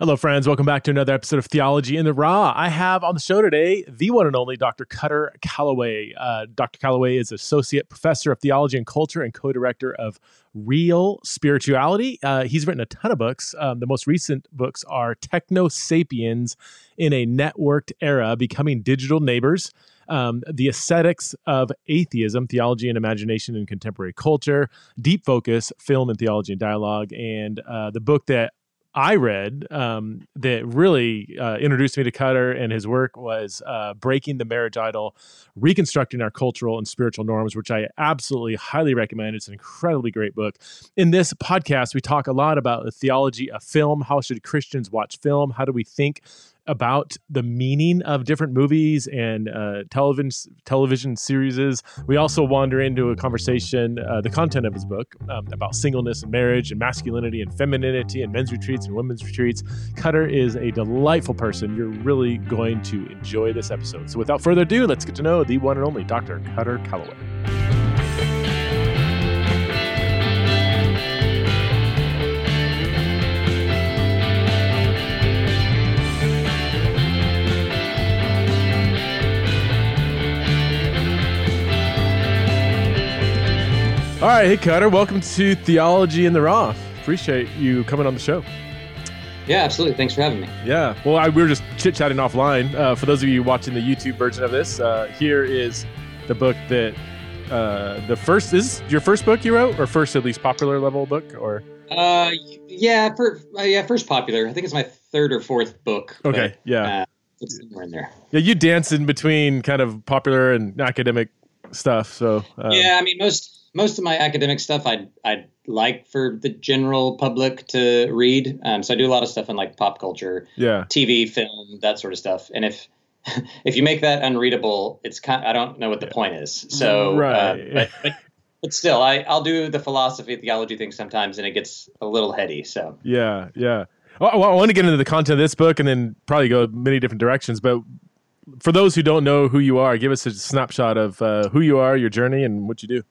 Hello, friends. Welcome back to another episode of Theology in the Raw. I have on the show today the one and only Dr. Kutter Callaway. Uh, Dr. Callaway is Associate Professor of Theology and Culture and co director of Reel Spirituality. Uh, he's written a ton of books. Um, the most recent books are Techno Sapiens in a Networked Era Becoming Digital Neighbors. Um, the Aesthetics of Atheism, Theology and Imagination in Contemporary Culture, Deep Focus, Film and Theology and Dialogue, and uh, the book that I read um, that really uh, introduced me to Kutter and his work was uh, Breaking the Marriage Idol, Reconstructing Our Cultural and Spiritual Norms, which I absolutely highly recommend. It's an incredibly great book. In this podcast, we talk a lot about the theology of film. How should Christians watch film? How do we think about the meaning of different movies and uh, television television series. We also wander into a conversation, uh, the content of his book um, about singleness and marriage and masculinity and femininity and men's retreats and women's retreats. Kutter is a delightful person. You're really going to enjoy this episode. So, without further ado, let's get to know the one and only Dr. Kutter Callaway. All right, hey Kutter, welcome to Theology in the Raw. Appreciate you coming on the show. Yeah, absolutely. Thanks for having me. Yeah, well, I, we were just chit chatting offline. Uh, for those of you watching the YouTube version of this, uh, here is the book that uh, the first is your first book you wrote, or first at least popular level book, or uh, yeah, for, uh, yeah, first popular. I think it's my third or fourth book. Okay, but, yeah, uh, it's somewhere in there. Yeah, you dance in between kind of popular and academic stuff. So um, yeah, I mean most most of my academic stuff I'd I'd like for the general public to read. Um, so I do a lot of stuff in like pop culture, yeah, TV, film, that sort of stuff. And if if you make that unreadable, it's kind. I don't know what the point is. So, right. Uh, but, but, but still, I I'll do the philosophy theology thing sometimes, and it gets a little heady. So yeah, yeah. Well, I want to get into the content of this book, and then probably go many different directions. But for those who don't know who you are, give us a snapshot of uh, who you are, your journey, and what you do.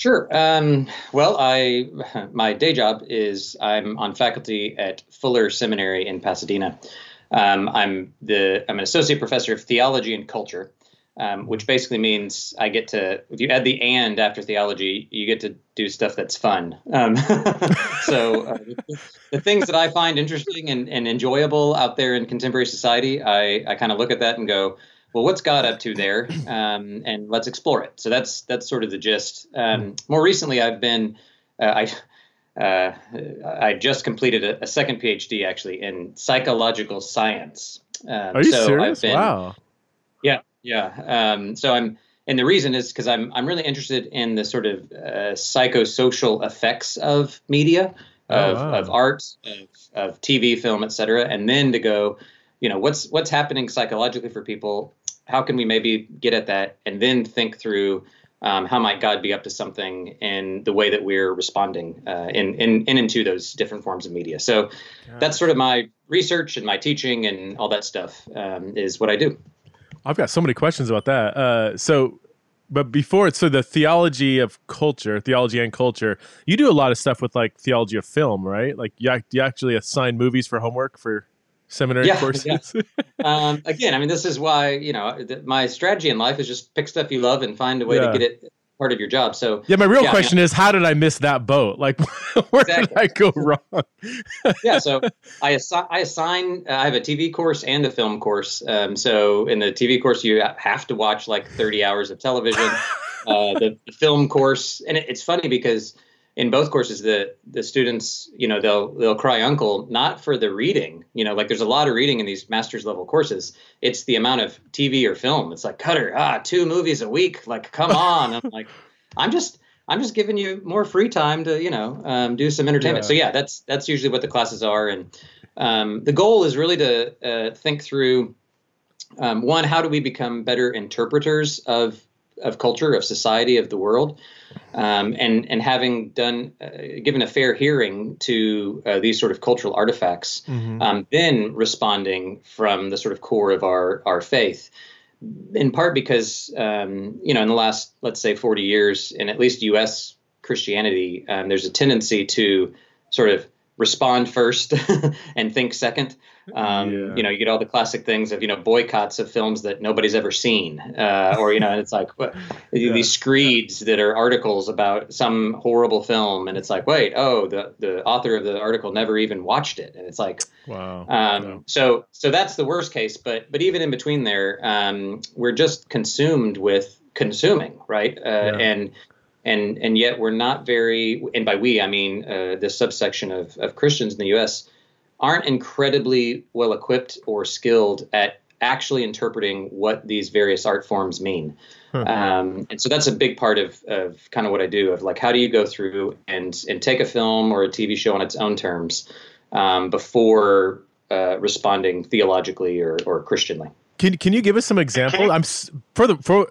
Sure. Um, well, I my day job is I'm on faculty at Fuller Seminary in Pasadena. Um, I'm the I'm an associate professor of theology and culture, um, which basically means I get to if you add the and after theology, you get to do stuff that's fun. Um, so uh, the things that I find interesting and, and enjoyable out there in contemporary society, I I kind of look at that and go well, what's God up to there? Um, and let's explore it. So that's that's sort of the gist. Um, more recently, I've been uh, I uh, I just completed a, a, second PhD actually in psychological science. Um, Are you so serious? Been, wow. Yeah, yeah. Um, so I'm, and the reason is because I'm I'm really interested in the sort of uh, psychosocial effects of media, oh, of, oh, wow. of art, of, of TV, film, etc. And then to go, you know, what's what's happening psychologically for people how can we maybe get at that and then think through um, how might God be up to something in the way that we're responding uh, in, in, in into those different forms of media. So that's sort of my research and my teaching and all that stuff um, is what I do. I've got so many questions about that. Uh, so, but before so the theology of culture, theology and culture, you do a lot of stuff with like theology of film, right? Like you, you actually assign movies for homework for seminary yeah, courses. Yeah. um, again, I mean, this is why you know my strategy in life is just pick stuff you love and find a way yeah. to get it part of your job. So yeah, my real yeah, question is, how did I miss that boat? Like, where exactly. did I go wrong? yeah, so I assign, I assign, uh, I have a TV course and a film course. Um, so in the TV course, you have to watch like 30 hours of television. uh, the, the, film course, and it, it's funny because in both courses the the students you know they'll they'll cry uncle not for the reading you know like there's a lot of reading in these master's level courses. It's the amount of tv or film. It's like Kutter ah two movies a week like come on. I'm like i'm just i'm just giving you more free time to you know um, do some entertainment. Yeah. so yeah that's that's usually what the classes are. And um, the goal is really to uh, think through um, one how do we become better interpreters of of culture of society of the world um, and and having done uh, given a fair hearing to uh, these sort of cultural artifacts, mm-hmm. um, then responding from the sort of core of our our faith. In part because um, you know in the last let's say 40 years in at least U.S. Christianity, um, there's a tendency to sort of respond first and think second. Um, yeah. You know, you get all the classic things of you know boycotts of films that nobody's ever seen, uh, or you know, and it's like what, yeah. these screeds that are articles about some horrible film, and it's like, wait, oh, the the author of the article never even watched it, and it's like, wow. Um, So so that's the worst case, but but even in between there, um, we're just consumed with consuming, right? Uh. And and and yet we're not very, and by we I mean uh, this subsection of of Christians in the U.S aren't incredibly well equipped or skilled at actually interpreting what these various art forms mean. Hmm. Um, and so that's a big part of, of kind of what I do of like, how do you go through and, and take a film or a TV show on its own terms um, before uh, responding theologically or, or Christianly? Can, can you give us some examples? I'm for the, for,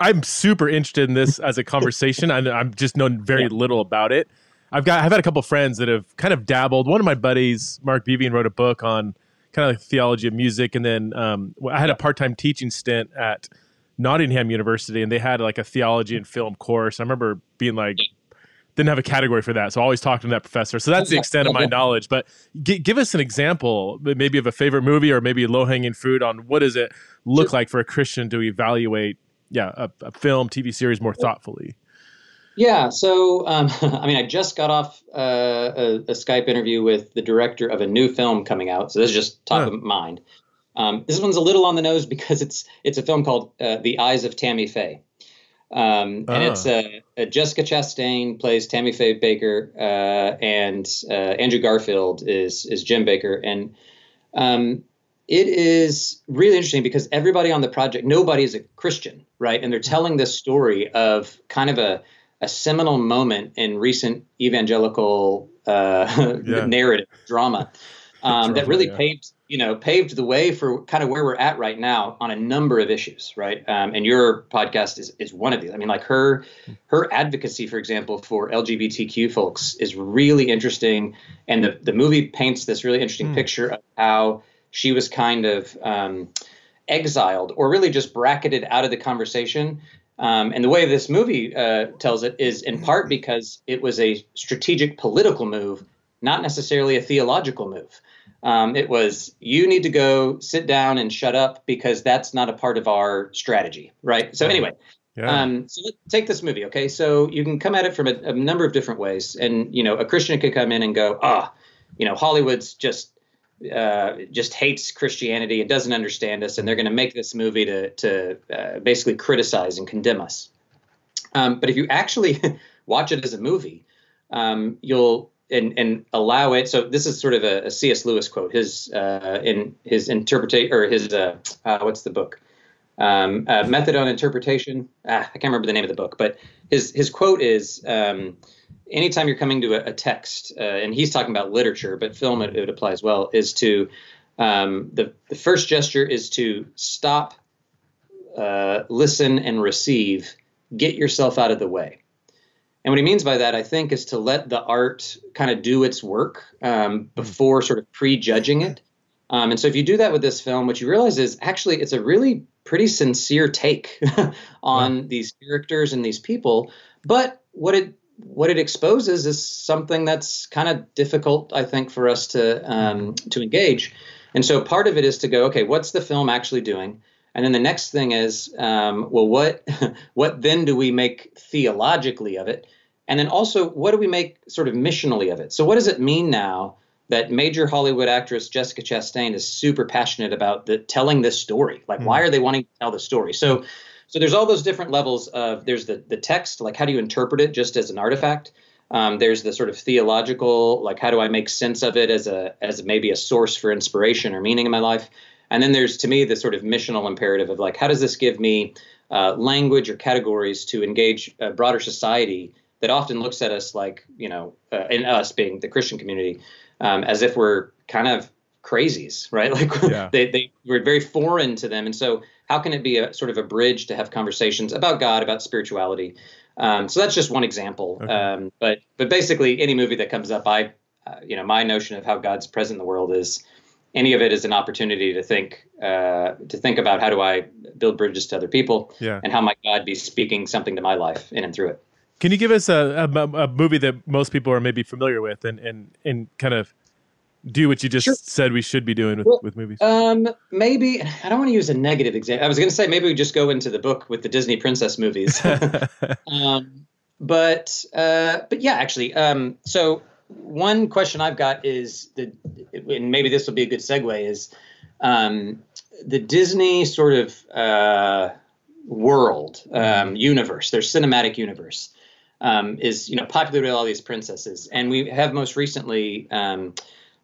I'm super interested in this as a conversation. I, I'm just known very yeah. little about it. I've got I've had a couple friends that have kind of dabbled. One of my buddies, Mark Bevian, wrote a book on kind of like theology of music, and then um, I had a part time teaching stint at Nottingham University, and they had like a theology and film course. I remember being like, didn't have a category for that, so I always talked to that professor. So that's the extent of my knowledge. But g- give us an example, maybe of a favorite movie, or maybe low hanging fruit on what does it look like for a Christian to evaluate, yeah, a, a film, TV series more thoughtfully. Yeah, so um, I mean, I just got off uh, a, a, Skype interview with the director of a new film coming out. So this is just top of mind. Um, this one's a little on the nose because it's it's a film called uh, The Eyes of Tammy Faye, um, and it's uh, Jessica Chastain plays Tammy Faye Bakker, uh, and uh, Andrew Garfield is is Jim Bakker, and um, it is really interesting because everybody on the project, nobody is a Christian, right? And they're telling this story of kind of a a seminal moment in recent evangelical uh, yeah. narrative drama um, that really yeah. paved you know paved the way for kind of where we're at right now on a number of issues right um, and your podcast is, is one of these i mean like her her advocacy for example for lgbtq folks is really interesting and the, the movie paints this really interesting mm. picture of how she was kind of um, exiled or really just bracketed out of the conversation um, and the way this movie uh, tells it is in part because it was a strategic political move, not necessarily a theological move. Um, it was you need to go sit down and shut up because that's not a part of our strategy, right? So anyway, yeah. um, so take this movie, okay? So you can come at it from a, a number of different ways, and you know, a Christian could come in and go, ah, you know, Hollywood's just uh, just hates Christianity and doesn't understand us, and they're going to make this movie to to uh, basically criticize and condemn us. Um, but if you actually watch it as a movie, um, you'll and and allow it. So this is sort of a, a C.S. Lewis quote. His uh, in his interpretation or his uh, uh, what's the book? Um, method on interpretation. Ah, I can't remember the name of the book, but his his quote is. Anytime you're coming to a, a text, uh, and he's talking about literature, but film it, it as well, is to um, the the first gesture is to stop, uh, listen, and receive. Get yourself out of the way. And what he means by that, I think, is to let the art kind of do its work um, before sort of prejudging it. Um, and so, if you do that with this film, what you realize is actually it's a really pretty sincere take on these characters and these people. But what it what it exposes is something that's kind of difficult, I think, for us to um, to engage. And so part of it is to go, okay, what's the film actually doing? And then the next thing is, um, well, what what then do we make theologically of it? And then also, what do we make sort of missionally of it? So what does it mean now that major Hollywood actress Jessica Chastain is super passionate about the, telling this story? Like, mm. why are they wanting to tell the story? So so there's all those different levels of there's the the text, like how do you interpret it just as an artifact? Um, there's the sort of theological, like how do I make sense of it as a as maybe a source for inspiration or meaning in my life? And then there's to me the sort of missional imperative of like how does this give me uh, language or categories to engage a broader society that often looks at us like you know, uh, in us being the Christian community, um, as if we're kind of crazies, right? Like yeah. they they were very foreign to them, and so how can it be a sort of a bridge to have conversations about God, about spirituality? Um, so that's just one example. Okay. Um, but but basically, any movie that comes up, I uh, you know my notion of how God's present in the world is any of it is an opportunity to think uh, to think about how do I build bridges to other people, yeah. and how might God be speaking something to my life in and through it. Can you give us a, a, a, movie that most people are maybe familiar with and, and, and kind of do what you just sure. said we should be doing with, well, with movies? Um, maybe I don't want to use a negative example. I was going to say maybe we just go into the book with the Disney princess movies. um, but uh, but yeah, actually, um, so one question I've got is the, and maybe this will be a good segue is um, the Disney sort of uh, world um, universe, their cinematic universe. Um, is you know populated with all these princesses, and we have most recently um,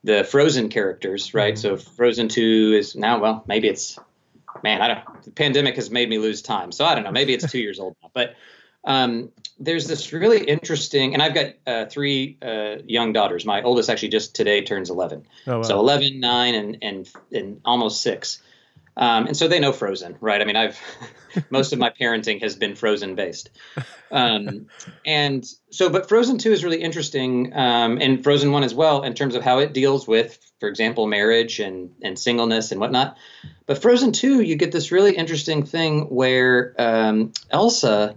the Frozen characters, right? Mm-hmm. So Frozen Two is now well, maybe it's man, I don't. The pandemic has made me lose time, so I don't know. Maybe it's two years old now, but um, there's this really interesting, and I've got uh, three uh, young daughters. My oldest actually just today turns 11, oh, wow. so 11, 9, and and and almost six. Um, and so they know Frozen, right? I mean, I've most of my parenting has been Frozen based, um, and so but Frozen Two is really interesting, um, and Frozen One as well in terms of how it deals with, for example, marriage and and singleness and whatnot. But Frozen Two, you get this really interesting thing where um, Elsa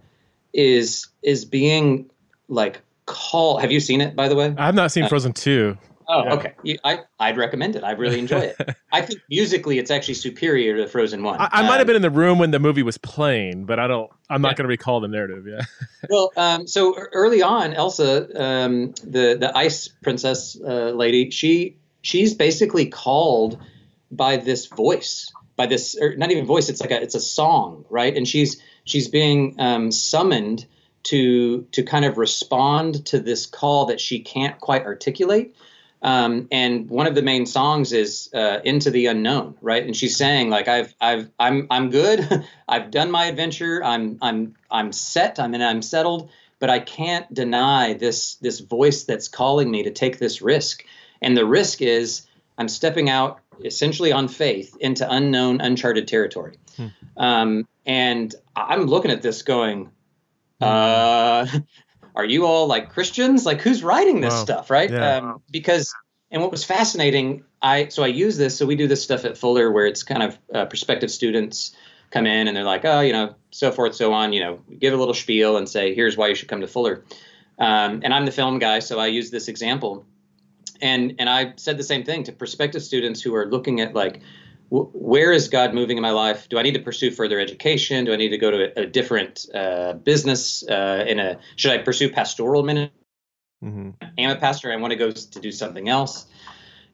is is being like called. Have you seen it, by the way? I've not seen uh, Frozen Two. Oh, yeah. okay. You, I I'd recommend it. I really enjoy it. I think musically, it's actually superior to Frozen One. I, I um, might have um, been in the room when the movie was playing, but I don't. I'm not yeah. going to recall the narrative. Yeah. well, um, so early on, Elsa, um, the the ice princess uh, lady, she she's basically called by this voice, by this, or not even voice. It's like a it's a song, right? And she's she's being um, summoned to to kind of respond to this call that she can't quite articulate um, and one of the main songs is uh, "Into the Unknown," right? And she's saying like, "I've, I've, I'm, I'm good. I've done my adventure. I'm, I'm, I'm set. I'm, and I'm settled. But I can't deny this, this voice that's calling me to take this risk. And the risk is I'm stepping out essentially on faith into unknown, uncharted territory. Hmm. Um, and I'm looking at this going, hmm. uh, are you all like Christians? Like who's writing this wow. stuff, right? Yeah. Um, because and what was fascinating, I so I use this. So we do this stuff at Fuller where it's kind of uh, prospective students come in and they're like, oh, you know, so forth, so on. You know, give a little spiel and say, here's why you should come to Fuller. Um, and I'm the film guy, so I use this example. And and I said the same thing to prospective students who are looking at like where is God moving in my life? Do I need to pursue further education? Do I need to go to a, a different uh, business? Uh, in a should I pursue pastoral ministry? Mm-hmm. I'm a pastor. I want to go to do something else,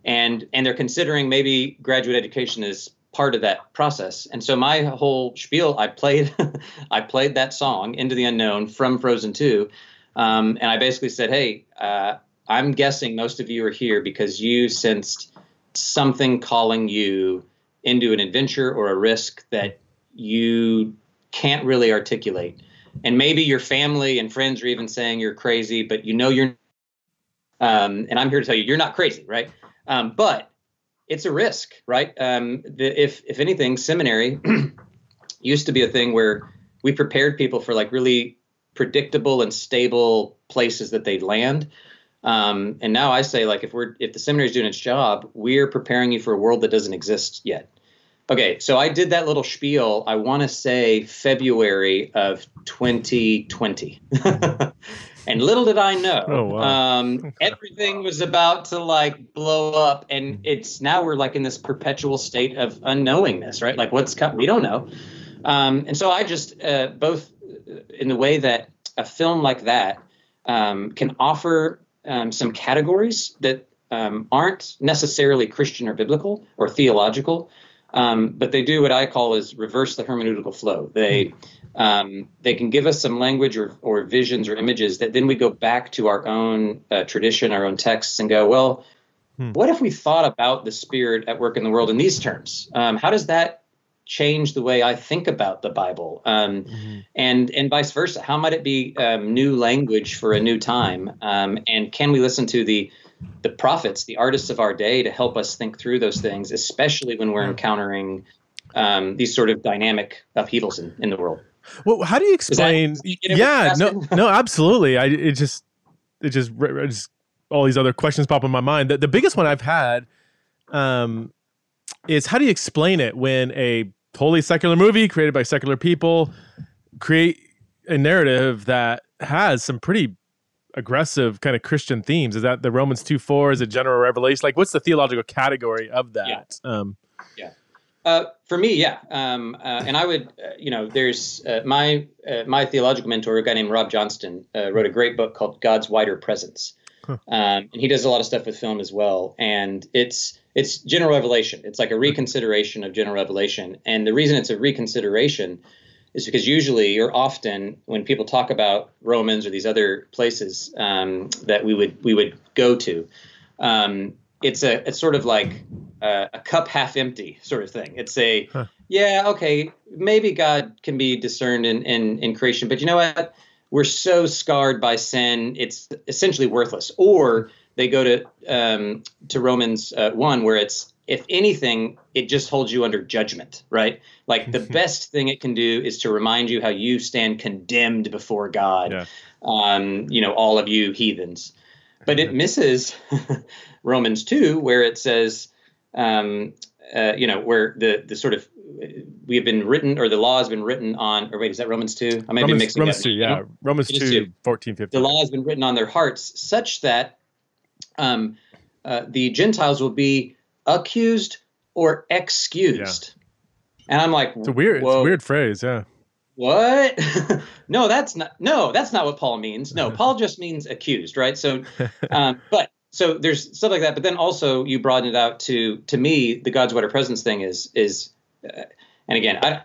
and and they're considering maybe graduate education is part of that process. And so my whole spiel, I played, I played that song into the unknown from Frozen Two, um, and I basically said, hey, uh, I'm guessing most of you are here because you sensed something calling you into an adventure or a risk that you can't really articulate. And maybe your family and friends are even saying you're crazy, but you know you're. Um, and I'm here to tell you, you're not crazy, right? Um, but it's a risk, right? Um, the, if if anything, seminary used to be a thing where we prepared people for like really predictable and stable places that they'd land. Um, and now I say, like, if we're if the seminary is doing its job, we're preparing you for a world that doesn't exist yet. Okay, so I did that little spiel. I want to say February of 2020. and little did I know, oh, wow. um, everything was about to like blow up, and it's now we're like in this perpetual state of unknowingness, right? Like what's coming, we don't know. Um, and so I just uh, both in the way that a film like that um, can offer um, some categories that um, aren't necessarily Christian or biblical or theological, um, but they do what I call is reverse the hermeneutical flow. They um, they can give us some language or, or visions or images that then we go back to our own uh, tradition, our own texts, and go, well, hmm. what if we thought about the Spirit at work in the world in these terms? Um, how does that change the way I think about the Bible, um, mm-hmm. and and vice versa. How might it be um, new language for a new time? Um, and can we listen to the the prophets, the artists of our day, to help us think through those things, especially when we're encountering um, these sort of dynamic upheavals in, in the world? Well, how do you explain? Yeah, no, no, absolutely. I it just it just, it just all these other questions pop in my mind. The, the biggest one I've had um, is how do you explain it when a totally secular movie created by secular people create a narrative that has some pretty aggressive kind of Christian themes. Is that the Romans 2 4? Is it general revelation? Like, what's the theological category of that? Yeah. Um, yeah. Uh, for me, yeah, um, uh, and I would, uh, you know, there's uh, my uh, my theological mentor, a guy named Rob Johnston, uh, wrote a great book called God's Wider Presence, huh. um, and he does a lot of stuff with film as well. And it's it's general revelation. It's like a reconsideration of general revelation, and the reason it's a reconsideration is because usually or often when people talk about Romans or these other places um, that we would we would go to, um, it's a it's sort of like a, a, cup half empty sort of thing. It's a huh. yeah okay maybe God can be discerned in, in in creation, but you know what? We're so scarred by sin, it's essentially worthless. Or they go to um, to Romans uh, one where it's if anything, it just holds you under judgment, right? Like the best thing it can do is to remind you how you stand condemned before God. Yeah. Um, you know, all of you heathens. But it misses Romans 2, where it says, um, uh, you know, where the, the sort of we have been written or the law has been written on, or wait, is that Romans 2? I might Romans, be mixing Romans 2, yeah. Know? Romans 2, 2, 14, 15. The law has been written on their hearts such that um, uh, the Gentiles will be accused or excused. Yeah. And I'm like, it's a weird, it's a weird phrase, yeah. What? no, that's not. No, that's not what Paul means. No, Paul just means accused, right? So, um, but so there's stuff like that. But then also you broaden it out to to me, the God's wider presence thing is is, uh, and again, I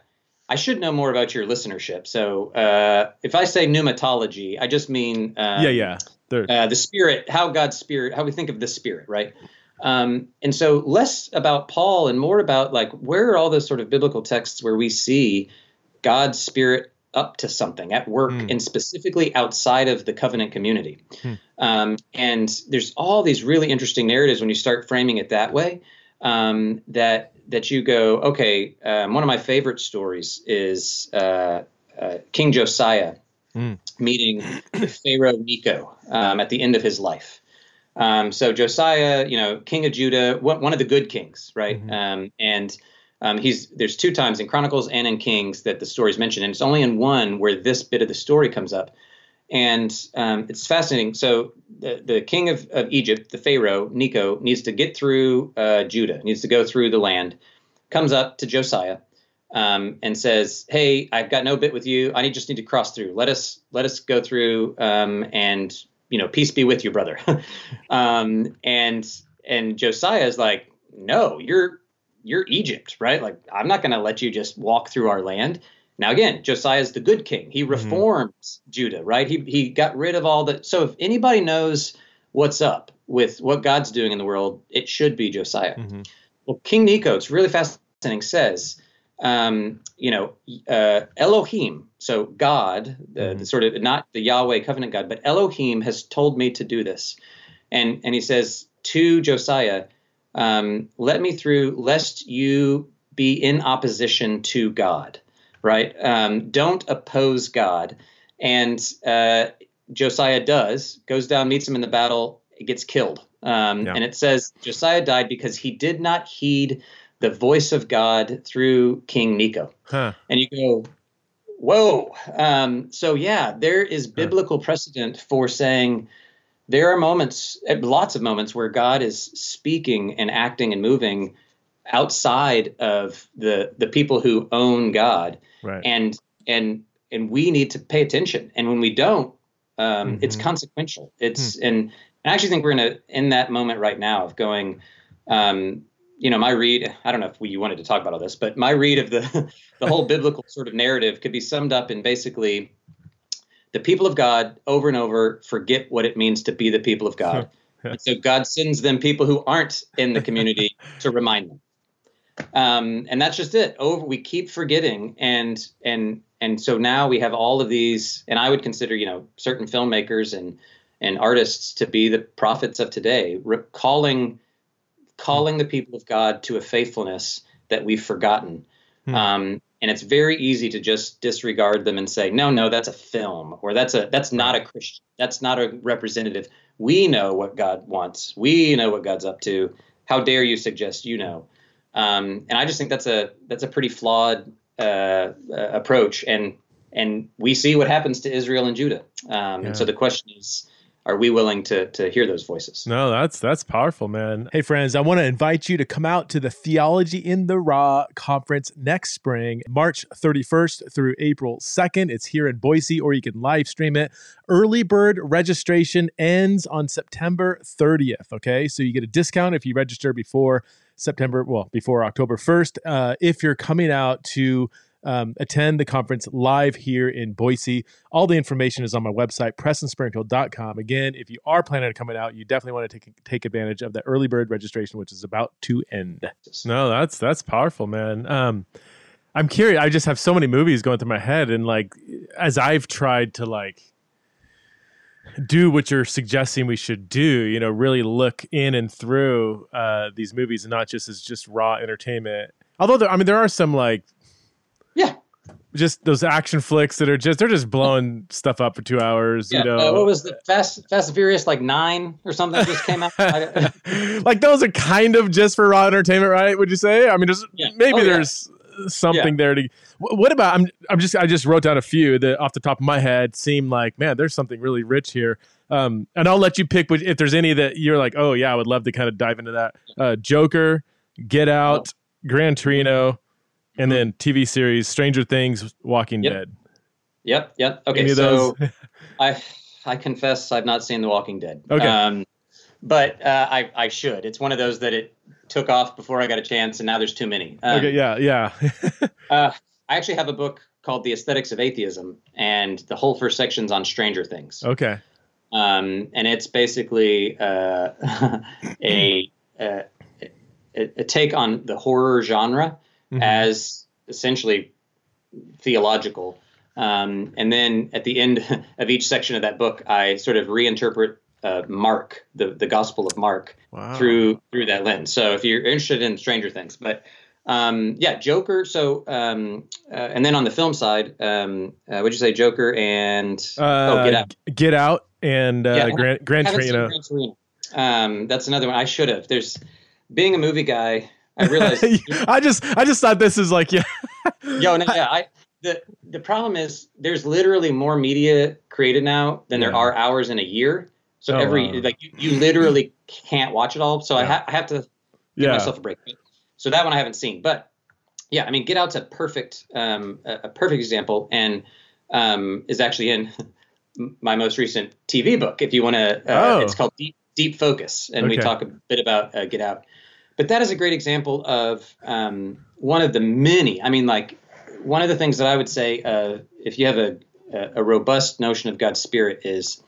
I should know more about your listenership. So uh, if I say pneumatology, I just mean um, yeah, yeah, uh, the spirit, how God's spirit, how we think of the spirit, right? Um, and so less about Paul and more about like where are all those sort of biblical texts where we see God's spirit up to something at work mm. and specifically outside of the covenant community. Mm. Um, and there's all these really interesting narratives when you start framing it that way um, that that you go, okay, um, one of my favorite stories is uh, uh, King Josiah mm. meeting Pharaoh Necho um, at the end of his life. Um, so Josiah, you know, king of Judah, one, of the good kings, right? Mm-hmm. Um, and um, he's there's two times in Chronicles and in Kings that the story is mentioned, and it's only in one where this bit of the story comes up, and um, it's fascinating. So the, the king of, of Egypt, the Pharaoh Necho, needs to get through uh, Judah, needs to go through the land, comes up to Josiah. Um, and says, "Hey, I've got no bit with you. I need, just need to cross through. Let us let us go through, um, and you know, peace be with you, brother. um, and and Josiah is like, no, you're you're Egypt, right? Like, I'm not going to let you just walk through our land. Now, again, Josiah is the good king. He mm-hmm. reforms mm-hmm. Judah, right? He he got rid of all the. So if anybody knows what's up with what God's doing in the world, it should be Josiah. Mm-hmm. Well, King Necho, it's really fascinating. Says um, you know, uh, Elohim, so God, the, mm-hmm. the, sort of not the Yahweh covenant God, but Elohim has told me to do this. And, and he says to Josiah, um, let me through lest you be in opposition to God, right? Um, don't oppose God. And uh, Josiah does, goes down, meets him in the battle, gets killed. Um, yeah. And it says Josiah died because he did not heed the voice of God through King Necho. Huh. And you go, whoa. Um, so, yeah, there is biblical huh. precedent for saying there are moments, eh, lots of moments, where God is speaking and acting and moving outside of the the people who own God. Right. And and and we need to pay attention. And when we don't, um, mm-hmm. it's consequential. It's hmm. and I actually think we're in a in that moment right now of going. Um, you know, my read, I don't know if we, you wanted to talk about all this, but my read of the, the whole biblical sort of narrative could be summed up in basically the people of God over and over forget what it means to be the people of God. and so God sends them people who aren't in the community to remind them. Um, and that's just it. Over, we keep forgetting, and and and so now we have all of these. And I would consider, you know, certain filmmakers and and artists to be the prophets of today, recalling calling the people of God to a faithfulness that we've forgotten. Hmm. Um, and it's very easy to just disregard them and say, no, no, that's a film, or that's a that's not a Christian, that's not a representative. We know what God wants. We know what God's up to. How dare you suggest you know? Um, and I just think that's a that's a pretty flawed uh, uh, approach. And and we see what happens to Israel and Judah. Um, yeah. And so the question is, are we willing to to hear those voices? No, that's that's powerful, man. Hey friends, I want to invite you to come out to the Theology in the Raw conference next spring, March 31st through April 2nd. It's here in Boise or you can live stream it. Early bird registration ends on September 30th, okay? So you get a discount if you register before September, well, before October 1st. Uh, if you're coming out to um, attend the conference live here in Boise. All the information is on my website, PrestonSprinkle.com. Again, if you are planning on coming out, you definitely want to take take advantage of the early bird registration, which is about to end. No, that's that's powerful, man. Um, I'm curious. I just have so many movies going through my head, and like as I've tried to like do what you're suggesting we should do you know really look in and through uh, these movies and not just as just raw entertainment although there, i mean there are some like yeah. Just those action flicks that are just they're just blowing stuff up for two hours. Yeah. You know, uh, what was the Fast Fast and Furious like nine or something just came out? like those are kind of just for raw entertainment, right? Would you say? I mean, yeah. maybe oh, there's yeah. something there to. What about? I'm I'm just I just wrote down a few that off the top of my head seem like man, there's something really rich here. Um, and I'll let you pick which, if there's any that you're like, oh yeah, I would love to kind of dive into that. Uh, Joker, Get Out, oh. Gran Torino and then TV series Stranger Things, Walking yep. Dead. Yep, yep. Okay, so I I confess I've not seen The Walking Dead. Okay. Um, but uh, I I should. It's one of those that it took off before I got a chance, and now there's too many. Um, okay, yeah, yeah. uh, I actually have a book called The Aesthetics of Atheism, and the whole first section's on Stranger Things. Okay. Um, and it's basically uh, a, a, a take on the horror genre mm-hmm. as essentially theological. Um, and then at the end of each section of that book, I sort of reinterpret uh, Mark, the the Gospel of Mark, wow. through through that lens. So if you're interested in Stranger Things, but um, yeah, Joker. So um, uh, and then on the film side, um, uh, would you say Joker and uh, oh, Get Out, Get Out, and uh, yeah, Gran, Gran Torino. Gran Torino. Um, that's another one I should have. There's being a movie guy. I realized. I just I just thought this is like yeah. Yo, no, yeah. I the the problem is there's literally more media created now than yeah. there are hours in a year. So oh, every wow. like you, you, literally can't watch it all. So yeah. I, ha- I have to give yeah. myself a break. So that one I haven't seen, but yeah, I mean, Get Out's a perfect um, a, perfect example, and um, is actually in my most recent TV book. If you want to, uh, oh. it's called Deep Deep Focus, and okay. we talk a bit about uh, Get Out. But that is a great example of um, one of the many. I mean, like one of the things that I would say, uh, if you have a, a robust notion of God's Spirit, is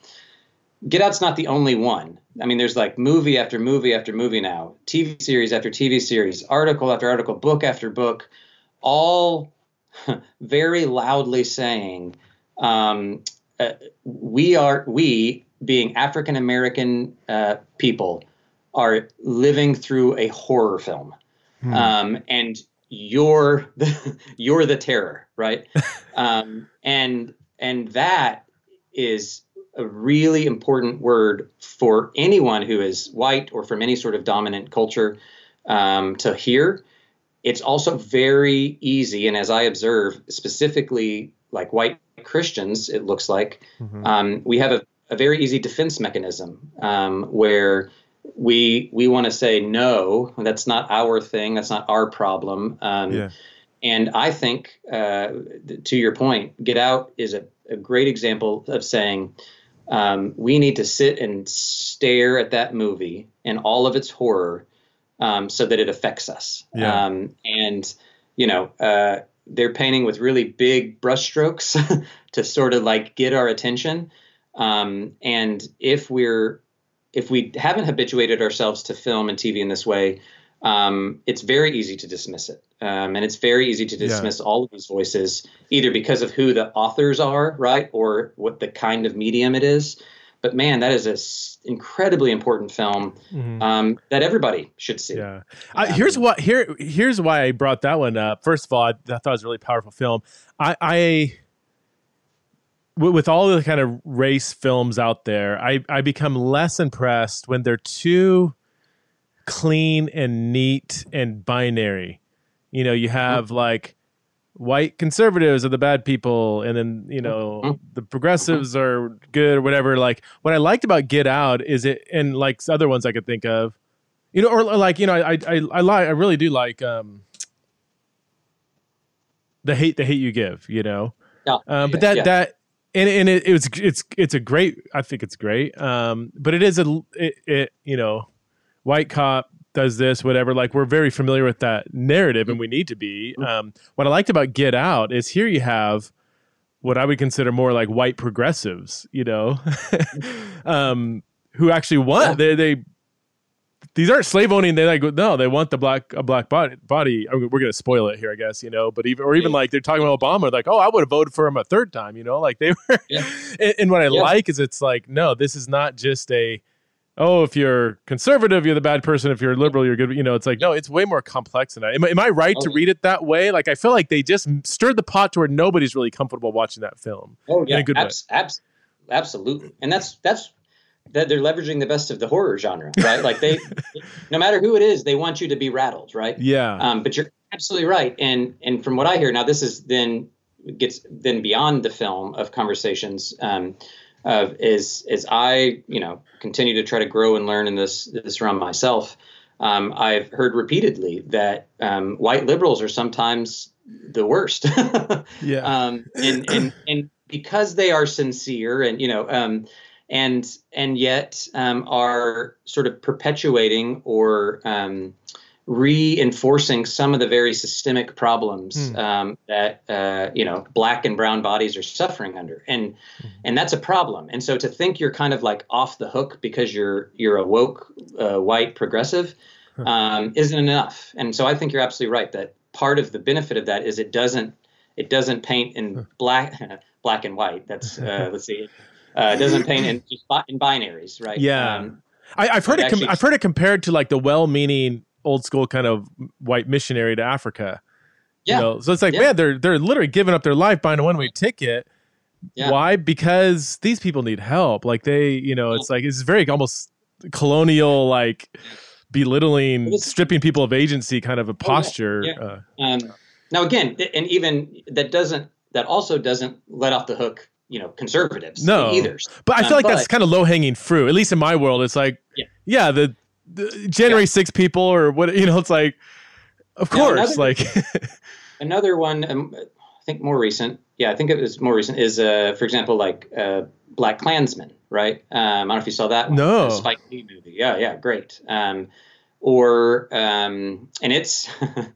Get Out's not the only one. I mean, there's like movie after movie after movie now, TV series after TV series, article after article, book after book, all very loudly saying, um, uh, "We are we being African American uh, people are living through a horror film, hmm. um, and you're the you're the terror, right? um, and and that is a really important word for anyone who is white or from any sort of dominant culture um, to hear. It's also very easy, and as I observe, specifically like white Christians, it looks like mm-hmm. um, we have a, a, very easy defense mechanism um, where we we want to say no that's not our thing that's not our problem um, yeah. and i think uh, to your point get out is a, a great example of saying um, we need to sit and stare at that movie and all of its horror um, so that it affects us yeah. Um, and you know uh, they're painting with really big brushstrokes to sort of like get our attention um, and if we're if we haven't habituated ourselves to film and TV in this way, um, it's very easy to dismiss it. Um, and it's very easy to dismiss yeah. all of these voices, either because of who the authors are, right, or what the kind of medium it is. But man, that is an incredibly important film mm-hmm. um, that everybody should see. Yeah. Here's what here here's why I brought that one up. First of all, I, I thought it was a really powerful film. I, I with all the kind of race films out there, I, I become less impressed when they're too clean and neat and binary. You know, you have like white conservatives are the bad people and then you know Mhm. the progressives are good or whatever like what i liked about get out is it and like other ones i could think of you know or, or like you know i i i, I like i really do like um the hate the hate you give you know Yeah. um, but that yeah. that and, and it, it was it's it's a great i think it's great um but it is a it, it you know white cop does this whatever like we're very familiar with that narrative and we need to be um what i liked about get out is here you have what i would consider more like white progressives you know? Um who actually want they they these aren't slave owning. They like no, they want the black a black body. Body. I mean, we're gonna spoil it here, I guess. You know, but even or even Yeah. like they're talking about Obama, like oh, I would have voted for him a third time. You know, like they were. Yeah. and, and what I Yeah. like is it's like no, this is not just a oh, if you're conservative, you're the bad person. If you're liberal, you're good. You know, it's like no, it's way more complex than that. Am, I- am I right to Oh. read it that way? Like I feel like they just stirred the pot to where nobody's really comfortable watching that film. Oh yeah, in a good way. abs- abs- absolutely. And that's that's that they're leveraging the best of the horror genre, right? Like they, no matter who it is, they want you to be rattled, right? Yeah. Um, but you're absolutely right. And and from what I hear now, this is then gets then beyond the film of conversations. Um, of is as I you know continue to try to grow and learn in this this realm myself. Um, I've heard repeatedly that um, white liberals are sometimes the worst. yeah. um, and and and because they are sincere and you know um, and and yet um, are sort of perpetuating or um, reinforcing some of the very systemic problems Hmm. um, that uh, you know black and brown bodies are suffering under. And and that's a problem. And so to think you're kind of like off the hook because you're you're a woke uh, white progressive um, isn't enough. And so I think you're absolutely right that part of the benefit of that is it doesn't it doesn't paint in black black and white. That's uh, let's see uh, it doesn't paint in just in binaries right Yeah. um, I, I've heard it. Com- actually- I've heard it compared to like the well-meaning old school kind of white missionary to Africa. yeah You know? So it's like, Yeah. man, they're they're literally giving up their life buying a one-way ticket. Yeah. Why? Because these people need help. Like they, you know, it's like it's very almost colonial, like belittling, stripping people of agency, kind of a posture. Yeah. Uh, Um, now again, and even that doesn't that also doesn't let off the hook, you know, conservatives No. either. but I Um, feel like that's kind of low-hanging fruit. At least in my world, it's like, Yeah. the, the January Yeah. 6 people or what, you know, it's like, of Now, course, another- like, Another one, um, I think more recent. Yeah, I think it was more recent. Is uh, for example, like uh, Black Klansman, right? Um, I don't know if you saw that one. No. The Spike Lee movie. Yeah, yeah, great. Um, or um, and it's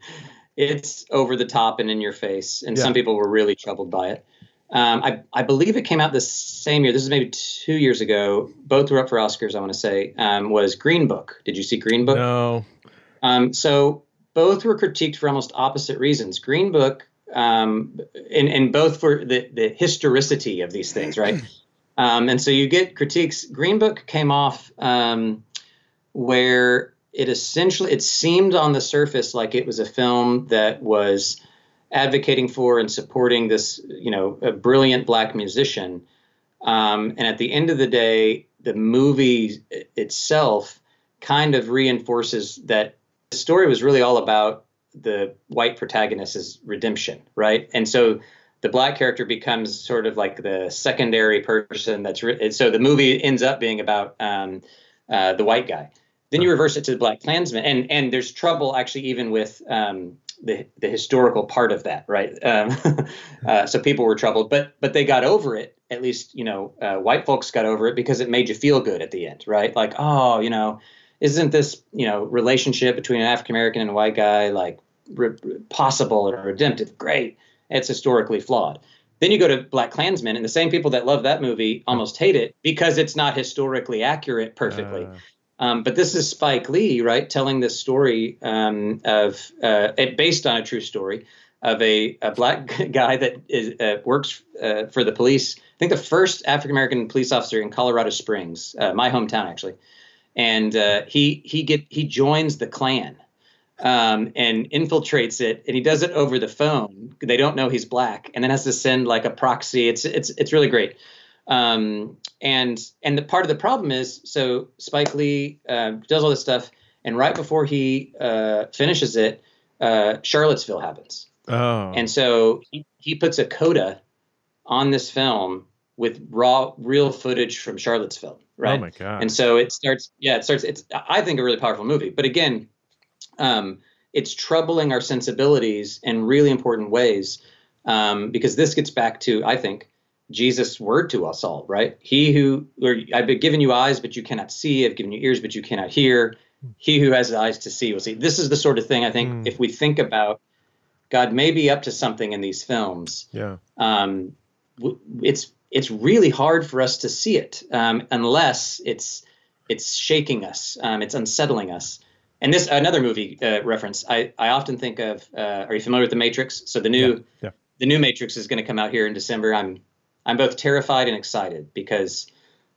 it's over the top and in your face, and some people were really troubled by it. Um, I, I believe it came out the same year. This is maybe two years ago. Both were up for Oscars. I want to say um, was Green Book. Did you see Green Book? no. Um, so both were critiqued for almost opposite reasons. Green Book, um, and, and both for the, the historicity of these things, right? Um, and so you get critiques. Green Book came off um, where it essentially it seemed on the surface like it was a film that was advocating for and supporting this, you know, a brilliant black musician. Um, and at the end of the day, the movie itself kind of reinforces that the story was really all about the white protagonist's redemption, right? And so the black character becomes sort of like the secondary person that's re- so the movie ends up being about um, uh, the white guy. Then you reverse it to the Black Klansman, and and there's trouble actually even with um, the the historical part of that, right? Um, uh, so people were troubled, but but they got over it. At least you know, uh, white folks got over it because it made you feel good at the end, right? Like, oh, you know, isn't this you know relationship between an African American and a white guy like re- possible or redemptive? Great. It's historically flawed. Then you go to Black Klansmen, and the same people that love that movie almost hate it because it's not historically accurate perfectly. Uh, Um, but this is Spike Lee, right, telling this story um, of uh, based on a true story of a, a black guy that is, uh, works uh, for the police. I think the first African American police officer in Colorado Springs, uh, my hometown actually, and uh, he he get he joins the Klan um, and infiltrates it, and he does it over the phone. They don't know he's black, and then has to send like a proxy. It's it's it's really great. Um, and and the part of the problem is so Spike Lee uh, does all this stuff, and right before he uh, finishes it, uh, Charlottesville happens, Oh. And so he, he puts a coda on this film with raw, real footage from Charlottesville, right? Oh my god. And so it starts, yeah, it starts. It's I think a really powerful movie, but again, um, it's troubling our sensibilities in really important ways um, because this gets back to I think Jesus' word to us all, right? He who, or I've been given you eyes, but you cannot see. I've given you ears, but you cannot hear. He who has eyes to see will see. This is the sort of thing I think Mm. if we think about God may be up to something in these films, yeah. um, it's it's really hard for us to see it um, unless it's it's shaking us, um, it's unsettling us. And this another movie uh, reference. I, I often think of. Uh, are you familiar with the Matrix? So the new Yeah, yeah. the new Matrix is going to come out here in December. I'm I'm both terrified and excited because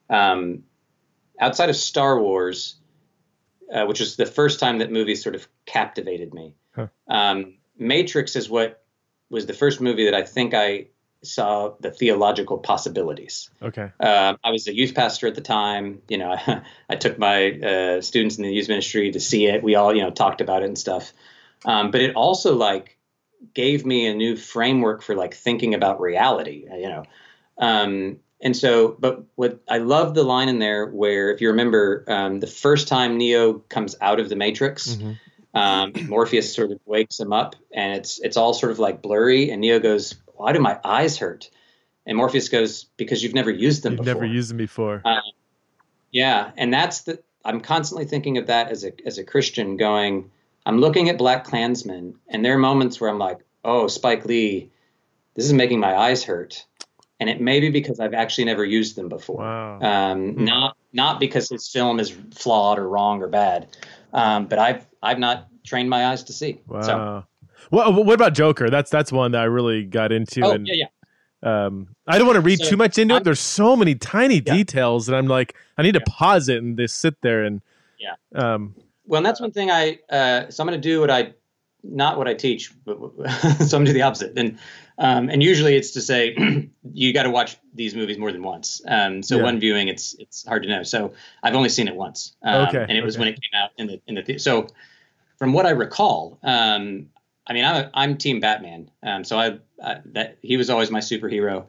um, outside of Star Wars, uh, which was the first time that movies sort of captivated me, Huh. um, Matrix is what was the first movie that I think I saw the theological possibilities. Okay. Uh, I was a youth pastor at the time. You know, I, I took my uh, students in the youth ministry to see it. We all, you know, talked about it and stuff. Um, but it also like gave me a new framework for like thinking about reality. You know, um, and so, but what I love the line in there where, if you remember, um, the first time Neo comes out of the Matrix, Mhm. um, Morpheus sort of wakes him up, and it's it's all sort of like blurry, and Neo goes, "Why do my eyes hurt?" And Morpheus goes, "Because you've never used them You've before." never used them before. Yeah, and that's the I'm constantly thinking of that as a as a Christian going, I'm looking at BlacKkKlansman and there are moments where I'm like, "Oh, Spike Lee, this is making my eyes hurt." And it may be because I've actually never used them before. Wow. Um, Hmm. not not because his film is flawed or wrong or bad. Um, but I've I've not trained my eyes to see. Wow. So, What, what about Joker? That's that's one that I really got into. oh, and yeah, yeah. um, I don't want to read So, too much into it. I'm- There's so many tiny Yeah. details that I'm like, I need to pause it and just sit there and Yeah. Um, Well, and that's one thing I. Uh, so I'm going to do what I, not what I teach, but so I'm going do the opposite. And um, and usually it's to say you got to watch these movies more than once. Um, so Yeah. one viewing, it's it's hard to know. So I've only seen it once. Um, Okay, And it was okay. when it came out in the in the so from what I recall, um, I mean I'm a, I'm Team Batman. Um, so I, I that he was always my superhero.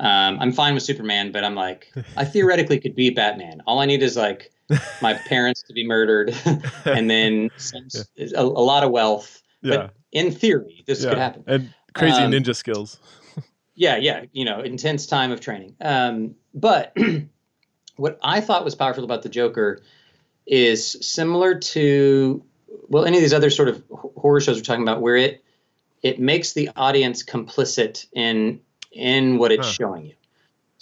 Um, I'm fine with Superman, but I'm like I theoretically could be Batman. All I need is like my parents to be murdered, and then some, a, a lot of wealth. Yeah. But in theory, this yeah. could happen. And crazy Um, ninja skills. Yeah, yeah, you know, intense time of training. Um, but what I thought was powerful about the Joker is similar to well, any of these other sort of horror shows we're talking about, where it it makes the audience complicit in in what it's Huh. showing you.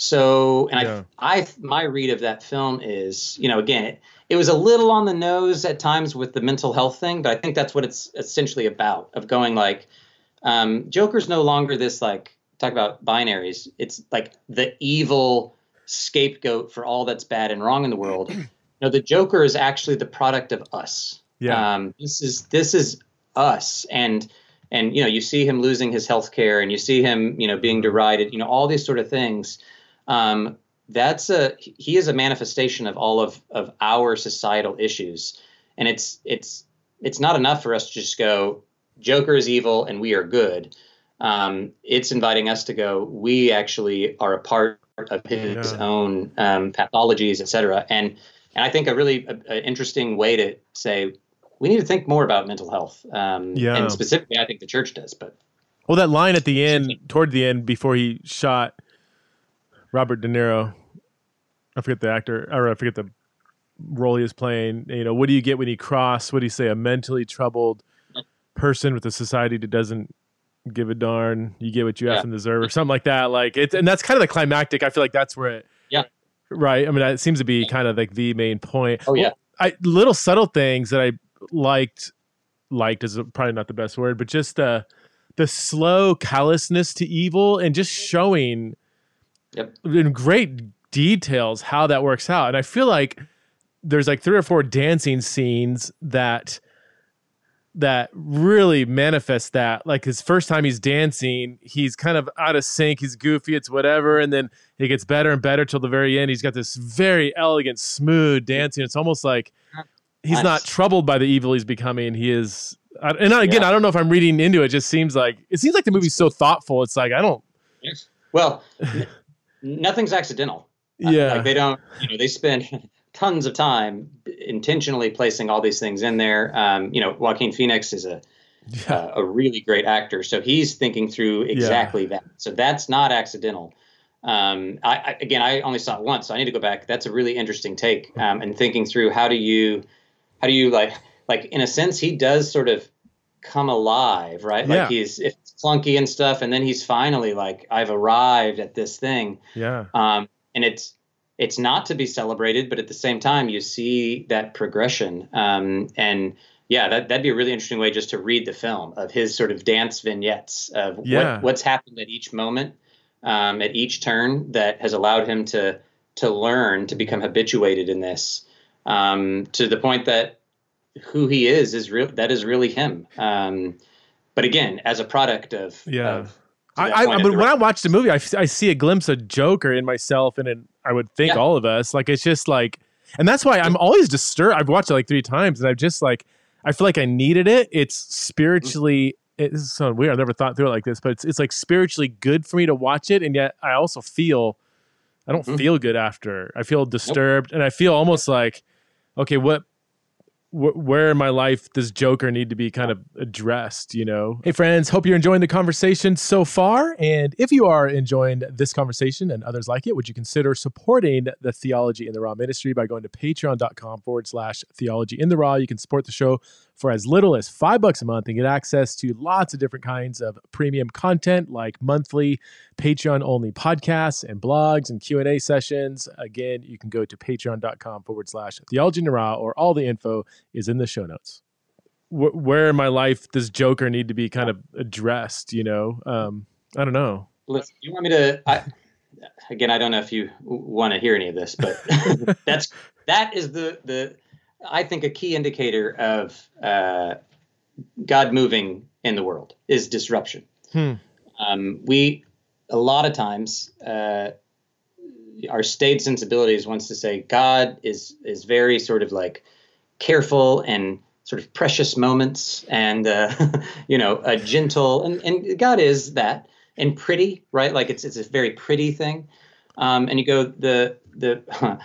So, and Yeah. I, I, my read of that film is, you know, again, it, it was a little on the nose at times with the mental health thing, but I think that's what it's essentially about. Of going like, um, Joker's no longer this like talk about binaries. It's like the evil scapegoat for all that's bad and wrong in the world. No, the Joker is actually the product of us. Yeah. Um, this is this is us, and and you know you see him losing his health care, and you see him you know being derided. You know all these sort of things. Um, that's a he is a manifestation of all of of our societal issues, and it's it's it's not enough for us to just go Joker is evil and we are good. Um, it's inviting us to go. We actually are a part of his Yeah. own um, pathologies, et cetera. And and I think a really a, a interesting way to say we need to think more about mental health. Um, Yeah. And specifically, I think the church does. But Well, that line at the end, toward the end, before he shot Robert De Niro, I forget the actor, or I forget the role he was playing. You know, what do you get when you cross? What do you say? A mentally troubled person with a society that doesn't give a darn. You get what you Yeah. have to deserve, or something like that. Like it's, and that's kind of the climactic. I feel like that's where it. Yeah. Right. I mean, it seems to be kind of like the main point. Oh, yeah. I little subtle things that I liked liked is probably not the best word, but just the the slow callousness to evil and just showing Yep. in great details how that works out. And I feel like there's like three or four dancing scenes that that really manifest that. Like his first time he's dancing, he's kind of out of sync, he's goofy, it's whatever, and then it gets better and better till the very end. He's got this very elegant, smooth dancing. It's almost like he's Nice. not troubled by the evil he's becoming. He is I, and again, yeah. I don't know if I'm reading into it. it. Just seems like it seems like the movie's so thoughtful. It's like I don't. Well, nothing's accidental. Yeah. like they don't. You know, they spend tons of time intentionally placing all these things in there. Um, you know, Joaquin Phoenix is a yeah. uh, a really great actor, so he's thinking through exactly yeah. that. So that's not accidental. Um, I, I, again, I only saw it once, so I need to go back. That's a really interesting take, um, and thinking through how do you, how do you like, like in a sense, he does sort of come alive, right? Like yeah. he's it's clunky and stuff, and then he's finally like, I've arrived at this thing. Yeah. Um, and it's it's not to be celebrated, but at the same time, you see that progression. Um, and yeah, that, that'd be a really interesting way just to read the film of his sort of dance vignettes of yeah. what, what's happened at each moment, um, at each turn that has allowed him to to learn to become habituated in this um, to the point that who he is is real. That is really him. But again, as a product of yeah. Of, I, I but when I watch the movie, I, I see a glimpse of Joker in myself, and in, I would think yeah. all of us. Like it's just like, and that's why I'm always disturbed. I've watched it like three times, and I've just like, I feel like I needed it. It's spiritually. It's so weird. I've never thought through it like this, but it's it's like spiritually good for me to watch it, and yet I also feel, I don't mm-hmm. feel good after. I feel disturbed, nope. and I feel almost like, okay, what where in my life does Joker need to be kind of addressed, you know? Hey, friends, hope you're enjoying the conversation so far. And if you are enjoying this conversation and others like it, would you consider supporting the Theology in the Raw ministry by going to patreon.com forward slash theology in the raw? You can support the show for as little as five bucks a month and get access to lots of different kinds of premium content like monthly patreon only podcasts and blogs and q&a sessions. Again you can go to patreon.com forward slash theology in the raw, or all the info is in the show notes. W- where in my life does joker need to be kind of addressed you know? Um, i don't know. Listen you want me to I, again i don't know if you want to hear any of this but that's that is the the I think a key indicator of uh, God moving in the world is disruption. Hmm. Um, we a lot of times uh, our state sensibilities wants to say God is is very sort of like careful and sort of precious moments and uh, you know a gentle and, and God is that and pretty right like it's it's a very pretty thing um, and you go the the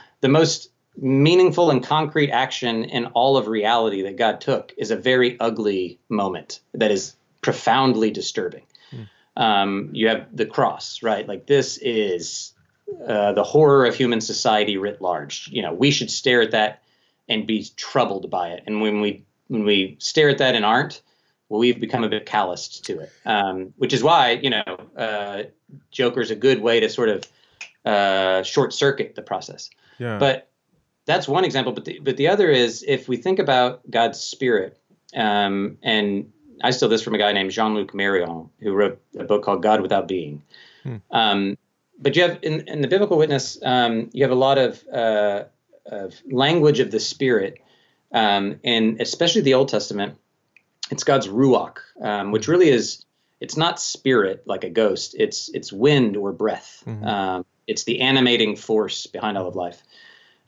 the most meaningful and concrete action in all of reality that God took is a very ugly moment that is profoundly disturbing. Mm. Um, you have the cross, right? Like this is uh, the horror of human society writ large. You know, we should stare at that and be troubled by it. And when we when we stare at that and aren't, well, we've become a bit calloused to it. Um, which is why you know, uh, Joker's a good way to sort of uh, short circuit the process. Yeah. But that's one example. But the, but the other is if we think about God's Spirit, um, and I stole this from a guy named Jean Luc Marion, who wrote a book called God Without Being. Hmm. Um, but you have in, in the biblical witness, um, you have a lot of, uh, of language of the Spirit, um, and especially the Old Testament. It's God's ruach, um, which really is it's not spirit like a ghost. It's it's wind or breath. Mm-hmm. Um, it's the animating force behind all of life.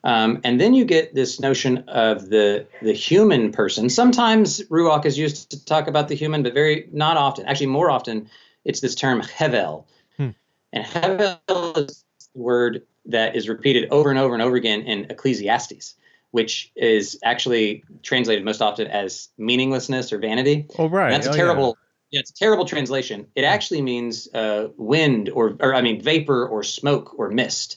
Um, and then you get this notion of the the human person. Sometimes ruach is used to talk about the human, but very not often. Actually, more often, it's this term hevel. Hmm. And hevel is the word that is repeated over and over and over again in Ecclesiastes, which is actually translated most often as meaninglessness or vanity. Oh, right. And that's a oh, terrible. Yeah. yeah. it's a terrible translation. It actually means uh, wind or, or I mean vapor or smoke or mist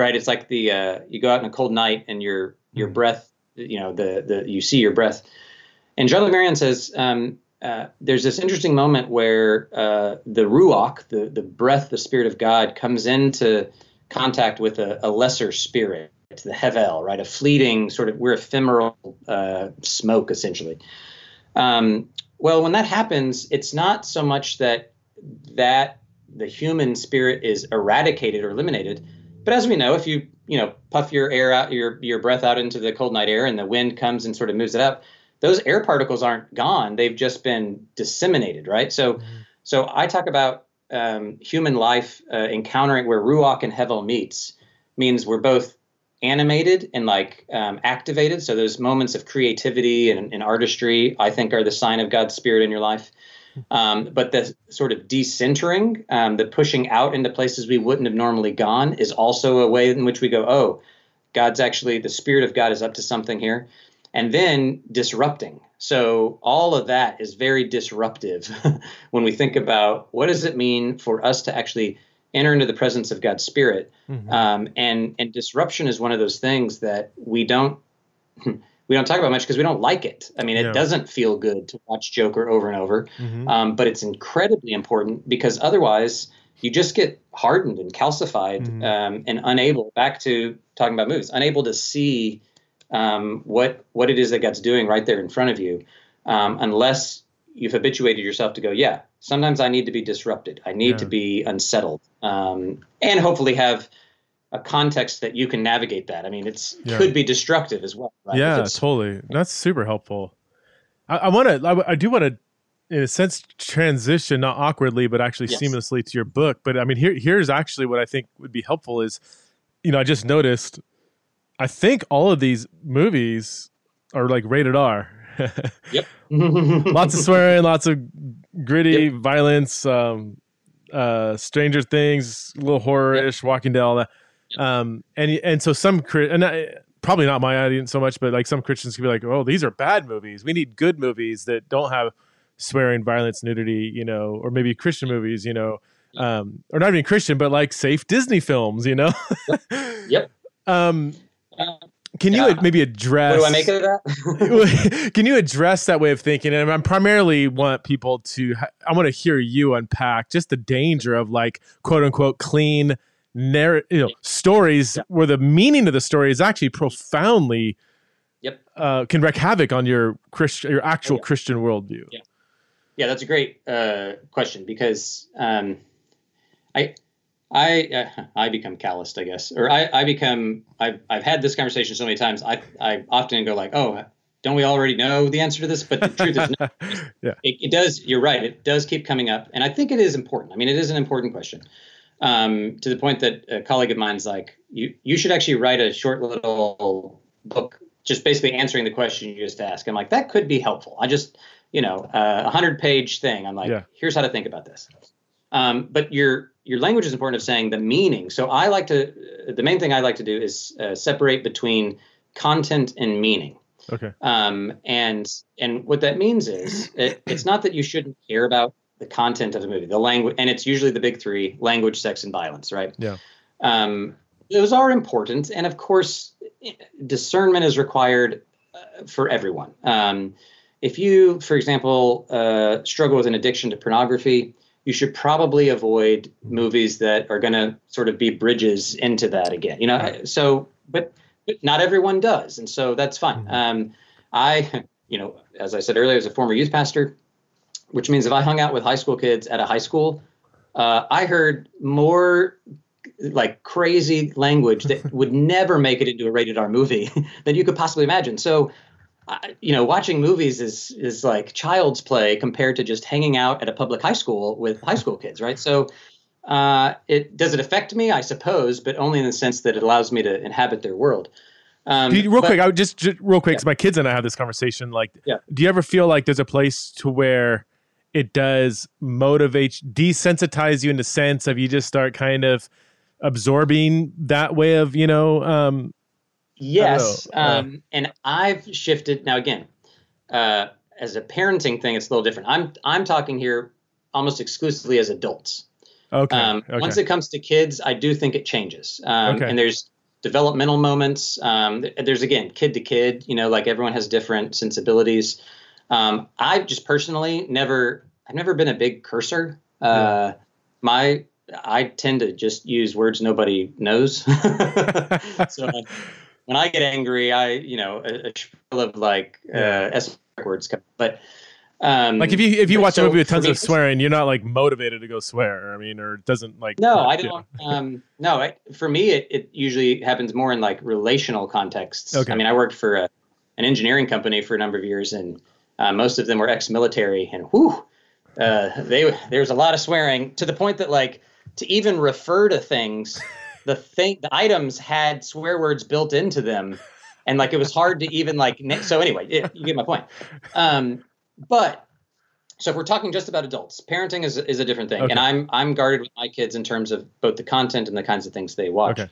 right? It's like the uh, you go out in a cold night and your your mm. breath, you know, the the you see your breath. And Jean-Luc Marion says um, uh, there's this interesting moment where uh, the ruach, the the breath, the spirit of God, comes into contact with a, a lesser spirit, the hevel, right? A fleeting sort of we're ephemeral uh, smoke essentially. Um, well, when that happens, it's not so much that that the human spirit is eradicated or eliminated but as we know, if you you know puff your air out, your your breath out into the cold night air, and the wind comes and sort of moves it up, those air particles aren't gone; they've just been disseminated, right? So, mm-hmm. so I talk about um, human life uh, encountering where ruach and hevel meets means we're both animated and like um, activated. So those moments of creativity and, and, artistry, I think, are the sign of God's spirit in your life. Um, but the sort of decentering, um, the pushing out into places we wouldn't have normally gone, is also a way in which we go, oh, God's actually the spirit of God is up to something here, and then disrupting. So all of that is very disruptive when we think about what does it mean for us to actually enter into the presence of God's Spirit. Mm-hmm. Um, and and disruption is one of those things that we don't we don't talk about much because we don't like it. I mean, it yeah. doesn't feel good to watch Joker over and over, mm-hmm. um, but it's incredibly important because otherwise you just get hardened and calcified mm-hmm. um, and unable. Back to talking about movies, unable to see um, what what it is that God's doing right there in front of you, um, unless you've habituated yourself to go, yeah, sometimes I need to be disrupted. I need yeah. to be unsettled, um, and hopefully have a context that you can navigate that. I mean, it's yeah. could be destructive as well. Right? Yeah, totally. That's super helpful. I, I want to. I, I, do want to, in a sense, transition not awkwardly, but actually yes. seamlessly to your book. But I mean, here here's actually what I think would be helpful is, you know, I just noticed. I think all of these movies are like rated R. yep. lots of swearing, lots of gritty yep. violence, um, uh, Stranger Things, a little horror-ish, yep. Walking Dead, all that. Um, and and so some and I, probably not my audience so much, but like some Christians can be like, "Oh, these are bad movies. We need good movies that don't have swearing, violence, nudity, you know, or maybe Christian movies, you know, um, or not even Christian, but like safe Disney films, you know." yep. Um, uh, can you yeah. maybe address? What do I make of that? can you address that way of thinking? And I primarily want people to. I want to hear you unpack just the danger of like quote unquote clean narrative, you know, stories yeah. where the meaning of the story is actually profoundly. Yep. Uh, can wreak havoc on your Christian, your actual yeah. Christian worldview. Yeah. Yeah, that's a great uh, question because um, I I uh, I become calloused, I guess, or I, I become I've I've had this conversation so many times. I I often go like, oh, don't we already know the answer to this? But the truth is, no. yeah, it, it, does. You're right. It does keep coming up, and I think it is important. I mean, it is an important question. Um, to the point that a colleague of mine's like, you you should actually write a short little book, just basically answering the question you just asked. I'm like, that could be helpful. I just, you know, uh, a hundred page thing. I'm like, yeah. here's how to think about this. Um, but your your language is important of saying the meaning. So I like to the main thing I like to do is uh, separate between content and meaning. Okay. Um, and and what that means is it, it's not that you shouldn't care about the content of the movie, the language, and it's usually the big three: language, sex, and violence, right? Yeah. Um, those are important, and of course, discernment is required uh, for everyone. Um, if you, for example, uh, struggle with an addiction to pornography, you should probably avoid movies that are going to sort of be bridges into that again. You know, so but, but not everyone does, and so that's fine. Mm-hmm. Um, I, you know, as I said earlier, as a former youth pastor, which means if I hung out with high school kids at a high school, uh, I heard more like crazy language that would never make it into a rated R movie than you could possibly imagine. So you know, watching movies is is like child's play compared to just hanging out at a public high school with high school kids, right? So, uh, it does it affect me? I suppose, but only in the sense that it allows me to inhabit their world. Um, you, real but, quick, I would just, just real quick, because yeah. my kids and I have this conversation. Like, yeah. do you ever feel like there's a place to where it does motivate, desensitize you in the sense of you just start kind of absorbing that way of you know um, Yes, oh, um, and I've shifted now. Again, uh, as a parenting thing, it's a little different. I'm I'm talking here almost exclusively as adults. Okay. Um, okay. Once it comes to kids, I do think it changes. Um, okay. And there's developmental moments. Um, there's again kid to kid. You know, like everyone has different sensibilities. Um, I've just personally never. I've never been a big cursor. Uh, yeah. My I tend to just use words nobody knows. so I, when I get angry, I you know a, a of like uh, S words come, but. Um, like if you if you watch so a movie with tons me, of swearing, you're not like motivated to go swear. I mean, or it doesn't like. No, I don't. um, no, I, for me, it, it usually happens more in like relational contexts. Okay. I mean, I worked for a, an engineering company for a number of years, and uh, most of them were ex-military, and whew, uh, they there's a lot of swearing to the point that like to even refer to things the thing the items had swear words built into them and like it was hard to even like so anyway it, you get my point um, but so if we're talking just about adults parenting is, is a different thing okay. and i'm i'm guarded with my kids in terms of both the content and the kinds of things they watch okay.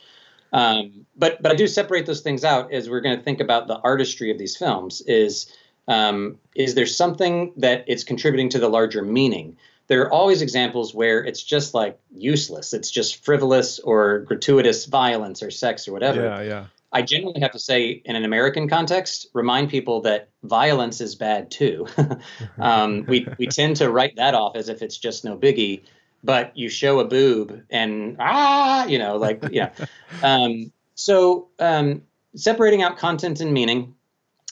um, but but i do separate those things out as we're going to think about the artistry of these films is um, is there something that it's contributing to the larger meaning there are always examples where it's just like useless. It's just frivolous or gratuitous violence or sex or whatever. Yeah, yeah. I generally have to say, in an American context, remind people that violence is bad too. um, we we tend to write that off as if it's just no biggie, but you show a boob and ah, you know, like yeah. Um, so um, separating out content and meaning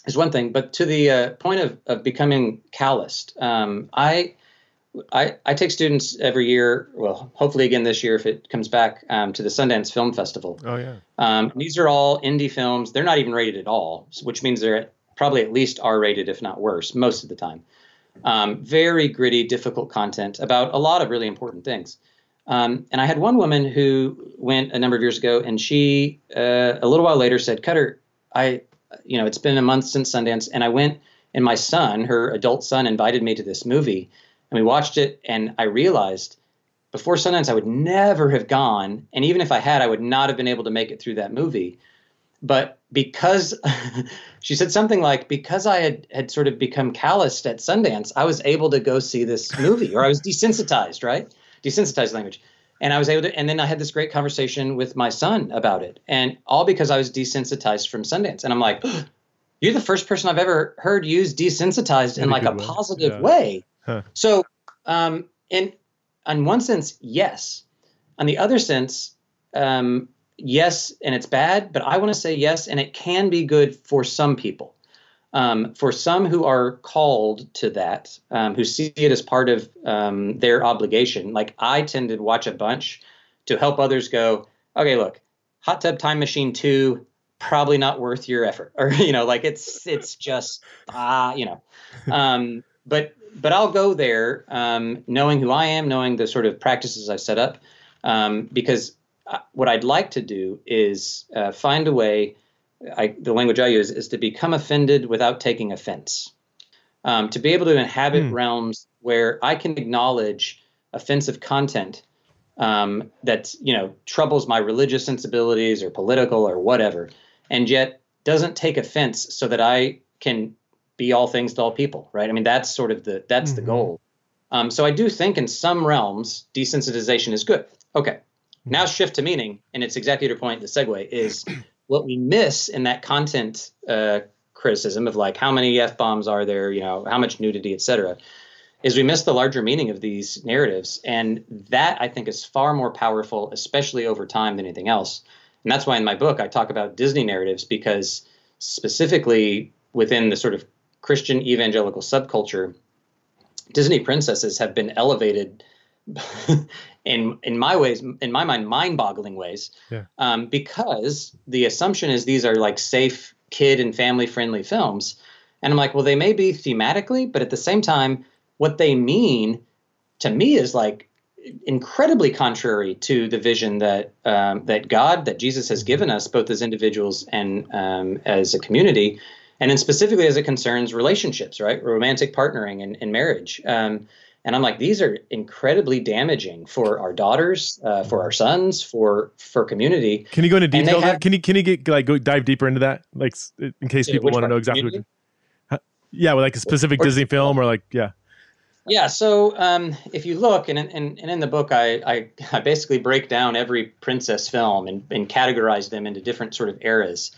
is one thing, but to the uh, point of of becoming calloused, um, I I, I take students every year, well, hopefully again this year if it comes back um, to the Sundance Film Festival. Oh, yeah. Um, these are all indie films. They're not even rated at all, which means they're probably at least R rated, if not worse, most of the time. Um, very gritty, difficult content about a lot of really important things. Um, and I had one woman who went a number of years ago, and she uh, a little while later said, Kutter, I, you know, it's been a month since Sundance, and I went, and my son, her adult son, invited me to this movie and we watched it, and I realized before Sundance I would never have gone, and even if I had, I would not have been able to make it through that movie. But because she said something like, because I had had sort of become calloused at Sundance, I was able to go see this movie, or I was desensitized, right? Desensitized language. And I was able to, and then I had this great conversation with my son about it, and all because I was desensitized from Sundance. And I'm like, you're the first person I've ever heard use desensitized in, in like a, a positive yeah. way. Huh. So, um, in on one sense, yes. On the other sense, um, yes, and it's bad. But I want to say yes, and it can be good for some people. Um, for some who are called to that, um, who see it as part of um, their obligation, like I tend to watch a bunch to help others go, okay, look, Hot Tub Time Machine 2, probably not worth your effort. Or, you know, like it's it's just ah, you know. Um, but but I'll go there um, knowing who I am, knowing the sort of practices I've set up, um, because uh, what I'd like to do is uh, find a way. I, the language I use is to become offended without taking offense. Um, to be able to inhabit mm. realms where I can acknowledge offensive content um, that you know troubles my religious sensibilities or political or whatever, and yet doesn't take offense, so that I can be all things to all people, right? I mean, that's sort of the that's mm-hmm. the goal. Um, so I do think in some realms desensitization is good. Okay, now shift to meaning, and it's exactly your point. The segue is what we miss in that content uh, criticism of like how many f bombs are there, you know, how much nudity, et cetera, is we miss the larger meaning of these narratives, and that I think is far more powerful, especially over time, than anything else. And that's why in my book I talk about Disney narratives because specifically within the sort of Christian evangelical subculture, Disney princesses have been elevated in in my ways, in my mind, mind-boggling ways, yeah. um, because the assumption is these are like safe kid and family-friendly films, and I'm like, well, they may be thematically, but at the same time, what they mean to me is like incredibly contrary to the vision that um, that God, that Jesus has given us, both as individuals and um, as a community and then specifically as it concerns relationships, right, romantic partnering and, and marriage. And I'm like, these are incredibly damaging for our daughters, uh, for our sons, for for community. Can you go into detail? Have, can you can you get like go dive deeper into that, like in case people want to know exactly? What you, yeah, with like a specific or, Disney film, or like yeah. Yeah, so um, if you look, and, and, and in the book, I, I, I basically break down every princess film and, and categorize them into different sort of eras.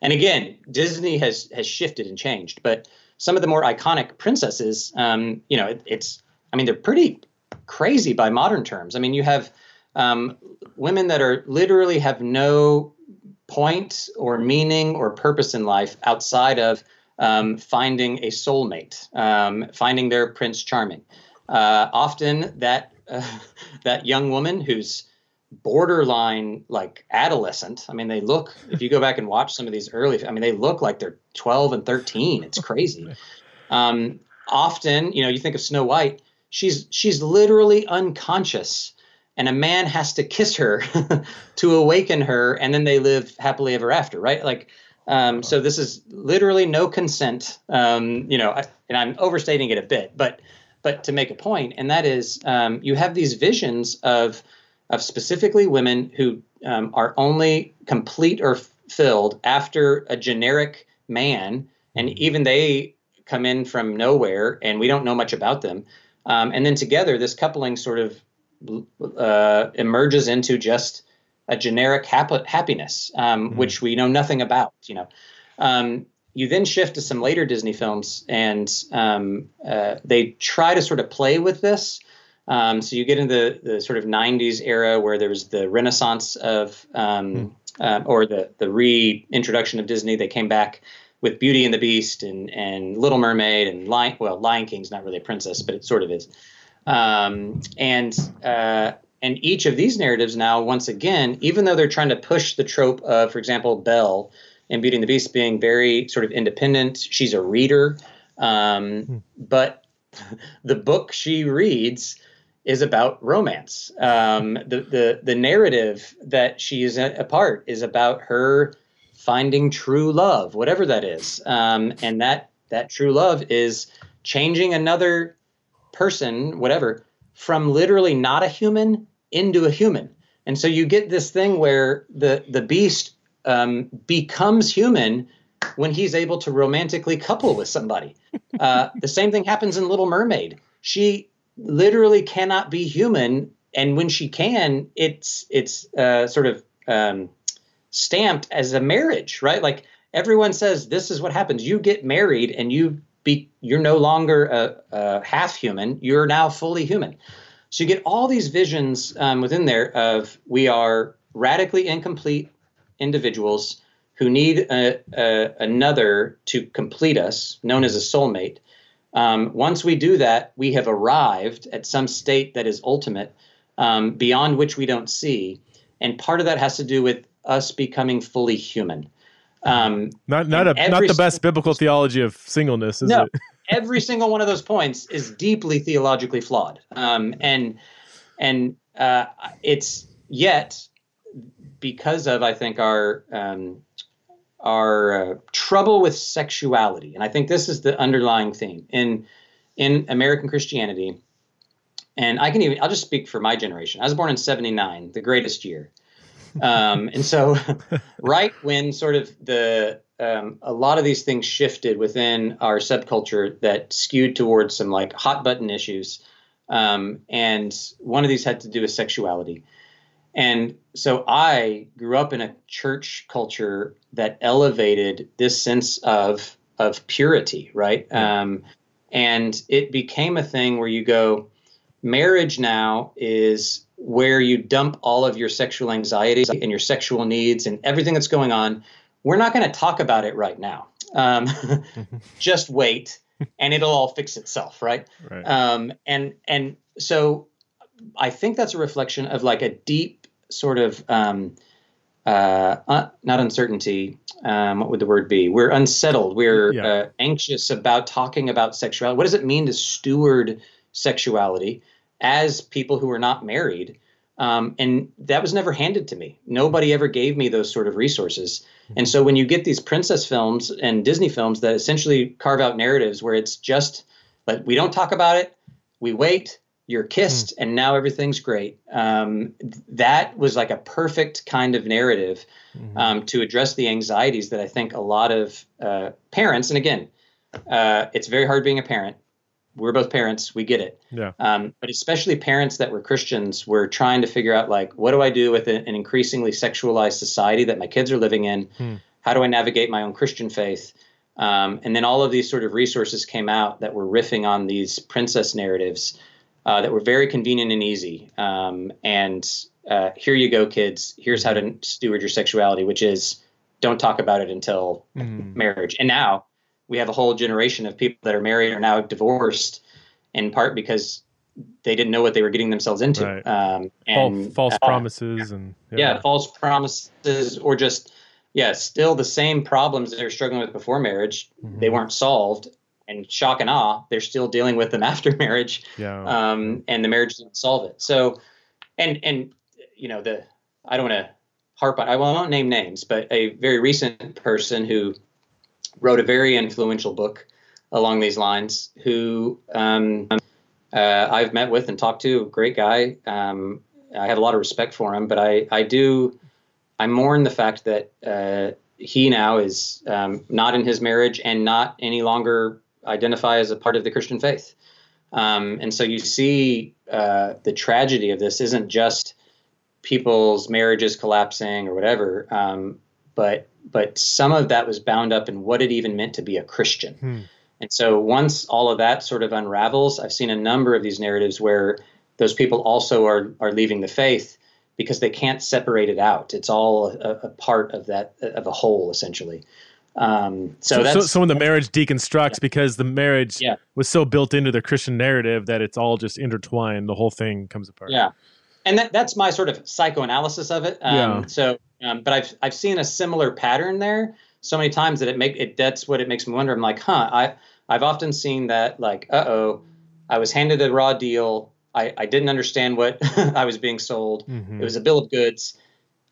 And again, Disney has has shifted and changed, but some of the more iconic princesses, um, you know, it, it's I mean they're pretty crazy by modern terms. I mean you have um, women that are literally have no point or meaning or purpose in life outside of um, finding a soulmate, um, finding their prince charming. Uh, often that uh, that young woman who's borderline like adolescent. I mean, they look, if you go back and watch some of these early, I mean, they look like they're 12 and 13. It's crazy. Um, often, you know, you think of Snow White, she's, she's literally unconscious and a man has to kiss her to awaken her, and then they live happily ever after, right? Like, um, so this is literally no consent. Um, you know, and I'm overstating it a bit, but but to make a point, and that is, um, you have these visions of of specifically women who um, are only complete or filled after a generic man, and mm-hmm. even they come in from nowhere, and we don't know much about them. Um, and then together, this coupling sort of uh, emerges into just a generic hap- happiness, um, mm-hmm. which we know nothing about. You know, um, you then shift to some later Disney films, and um, uh, they try to sort of play with this. Um, so you get into the, the sort of '90s era where there was the renaissance of, mm. uh, or the the reintroduction of Disney. They came back with Beauty and the Beast and and Little Mermaid and Lion. Well, Lion King's not really a princess, but it sort of is. Um, and uh, and each of these narratives now, once again, even though they're trying to push the trope of, for example, Belle in Beauty and the Beast being very sort of independent, she's a reader, um, hmm. but the book she reads is about romance. Um, the, the the narrative that she is a, a part is about her finding true love, whatever that is, um, and that that true love is changing another person, whatever, from literally not a human into a human. And so you get this thing where the the beast um, becomes human when he's able to romantically couple with somebody. Uh, the same thing happens in Little Mermaid. She literally cannot be human, and when she can, it's it's uh, sort of um, stamped as a marriage, right? Like everyone says, this is what happens. You get married, and you be you're no longer a, a half human. You're now fully human. So you get all these visions um, within there of we are radically incomplete individuals who need a, a, another to complete us, known as a soulmate. Um, once we do that, we have arrived at some state that is ultimate, um, beyond which we don't see. And part of that has to do with us becoming fully human. Um, not not a not the best biblical theology of singleness, is no, it? every single one of those points is deeply theologically flawed, um, and and uh, it's yet because of I think our um, our uh, trouble with sexuality, and I think this is the underlying theme in in American Christianity. And I can even I'll just speak for my generation. I was born in '79, the greatest year. Um, and so, right when sort of the um, a lot of these things shifted within our subculture that skewed towards some like hot button issues, um, and one of these had to do with sexuality. And so I grew up in a church culture that elevated this sense of of purity, right? Um, and it became a thing where you go, marriage now is where you dump all of your sexual anxieties and your sexual needs and everything that's going on. We're not going to talk about it right now. Um, just wait, and it'll all fix itself, right? right. Um, and and so I think that's a reflection of like a deep sort of um, uh, uh, not uncertainty. Um, what would the word be? We're unsettled. We're yeah. uh, anxious about talking about sexuality. What does it mean to steward sexuality? As people who are not married. Um, and that was never handed to me. Nobody ever gave me those sort of resources. And so when you get these princess films and Disney films that essentially carve out narratives where it's just like we don't talk about it, we wait, you're kissed, mm. and now everything's great. Um, that was like a perfect kind of narrative mm-hmm. um, to address the anxieties that I think a lot of uh, parents, and again, uh, it's very hard being a parent we're both parents we get it. Yeah. Um, but especially parents that were christians were trying to figure out like what do i do with an increasingly sexualized society that my kids are living in? Hmm. how do i navigate my own christian faith? Um, and then all of these sort of resources came out that were riffing on these princess narratives uh, that were very convenient and easy. Um, and uh, here you go kids. Here's how to steward your sexuality which is don't talk about it until mm. marriage. And now we have a whole generation of people that are married are now divorced in part because they didn't know what they were getting themselves into. Right. Um, and false, false uh, promises and yeah. yeah. false promises or just yeah, still the same problems they were struggling with before marriage. Mm-hmm. They weren't solved, and shock and awe, they're still dealing with them after marriage. Yeah. Um, and the marriage didn't solve it. So and and you know the I don't want to harp on I will not name names, but a very recent person who wrote a very influential book along these lines, who um, uh, I've met with and talked to, great guy. Um, I have a lot of respect for him, but I I do I mourn the fact that uh, he now is um, not in his marriage and not any longer identify as a part of the Christian faith. Um, and so you see uh, the tragedy of this isn't just people's marriages collapsing or whatever, um, but but some of that was bound up in what it even meant to be a Christian. Hmm. And so once all of that sort of unravels, I've seen a number of these narratives where those people also are are leaving the faith because they can't separate it out. It's all a, a part of that of a whole essentially. Um, so, so, that's so, so, when the marriage deconstructs yeah. because the marriage yeah. was so built into the Christian narrative that it's all just intertwined, the whole thing comes apart. Yeah, and that, that's my sort of psychoanalysis of it. Um, yeah. So, um, but I've I've seen a similar pattern there so many times that it make it. That's what it makes me wonder. I'm like, huh? I I've often seen that like, uh oh, I was handed a raw deal. I, I didn't understand what I was being sold. Mm-hmm. It was a bill of goods.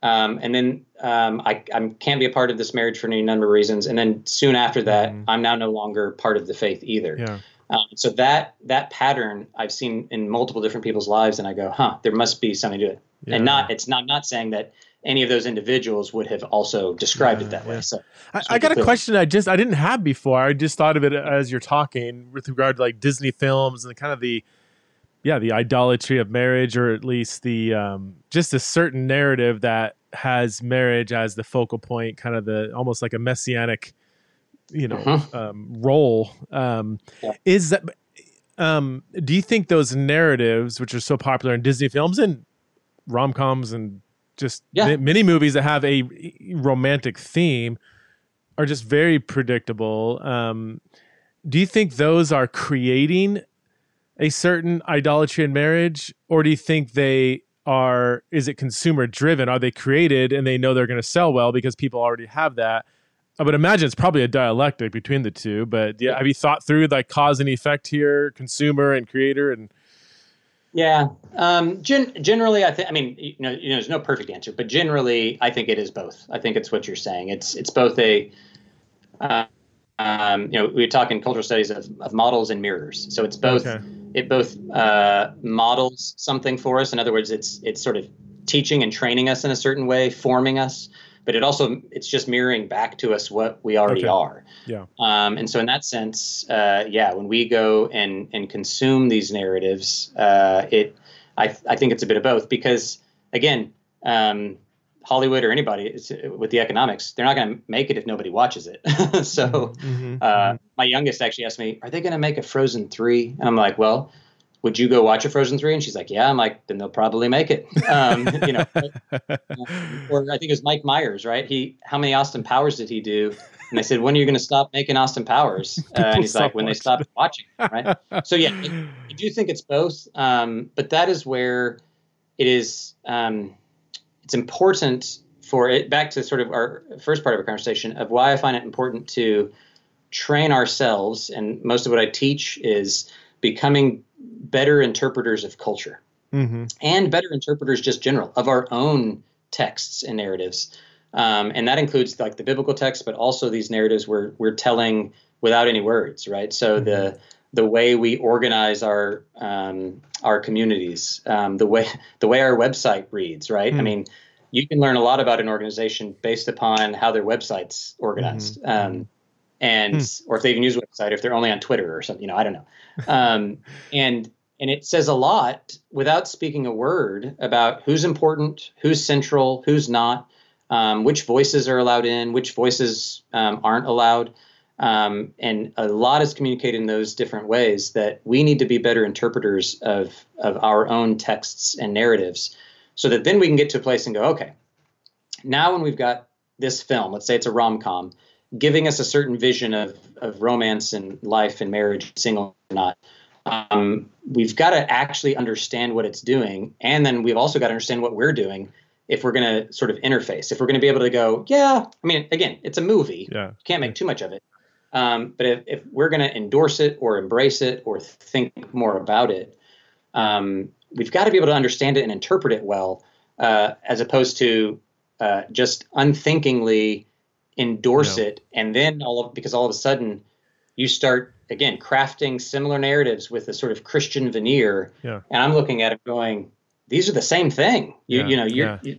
Um, and then um, I, I, can't be a part of this marriage for any number of reasons. And then soon after that, mm-hmm. I'm now no longer part of the faith either. Yeah. Um, so that that pattern I've seen in multiple different people's lives, and I go, huh, there must be something to it. Yeah. And not it's not not saying that any of those individuals would have also described it that way. So I, I got a question I just I didn't have before. I just thought of it as you're talking with regard to like Disney films and kind of the yeah the idolatry of marriage or at least the um, just a certain narrative that has marriage as the focal point kind of the almost like a messianic you know uh-huh. um, role um, yeah. is that um, do you think those narratives which are so popular in disney films and rom-coms and just yeah. many movies that have a romantic theme are just very predictable um, do you think those are creating a certain idolatry in marriage, or do you think they are? Is it consumer driven? Are they created and they know they're going to sell well because people already have that? I would imagine it's probably a dialectic between the two. But yeah, have you thought through like cause and effect here, consumer and creator, and yeah, um, gen- generally, I think. I mean, you know, you know, there's no perfect answer, but generally, I think it is both. I think it's what you're saying. It's it's both a uh, um, you know, we talk in cultural studies of, of models and mirrors. So it's both. Okay. It both uh, models something for us. In other words, it's it's sort of teaching and training us in a certain way, forming us. But it also it's just mirroring back to us what we already okay. are. Yeah. Um, and so in that sense, uh, yeah, when we go and and consume these narratives, uh, it I I think it's a bit of both because again. Um, Hollywood or anybody with the economics, they're not going to make it if nobody watches it. so, mm-hmm, uh, mm-hmm. my youngest actually asked me, "Are they going to make a Frozen 3? And I'm like, "Well, would you go watch a Frozen 3?" And she's like, "Yeah." I'm like, "Then they'll probably make it." Um, you know, or I think it was Mike Myers, right? He, how many Austin Powers did he do? And I said, "When are you going to stop making Austin Powers?" Uh, and he's like, "When they stop watching." Right. so yeah, I, I do think it's both, um, but that is where it is. Um, it's important for it back to sort of our first part of our conversation of why I find it important to train ourselves. And most of what I teach is becoming better interpreters of culture mm-hmm. and better interpreters just general of our own texts and narratives. Um, and that includes like the biblical text, but also these narratives we're, we're telling without any words, right? So mm-hmm. the the way we organize our um, our communities, um, the way the way our website reads, right? Mm. I mean, you can learn a lot about an organization based upon how their website's organized, mm-hmm. And mm. or if they even use a website, if they're only on Twitter or something, you know, I don't know. Um, and and it says a lot without speaking a word about who's important, who's central, who's not, um, which voices are allowed in, which voices um, aren't allowed. Um, and a lot is communicated in those different ways that we need to be better interpreters of, of our own texts and narratives so that then we can get to a place and go, okay, now when we've got this film, let's say it's a rom com, giving us a certain vision of, of romance and life and marriage, single or not, um, we've got to actually understand what it's doing. And then we've also got to understand what we're doing if we're going to sort of interface. If we're going to be able to go, yeah, I mean, again, it's a movie. Yeah. You can't make too much of it. Um, but if, if we're going to endorse it or embrace it or think more about it, um, we've got to be able to understand it and interpret it well, uh, as opposed to uh, just unthinkingly endorse it, and then all of because all of a sudden you start again crafting similar narratives with a sort of Christian veneer. Yeah. And I'm looking at it going, these are the same thing. You, yeah. you know, you're, yeah. you,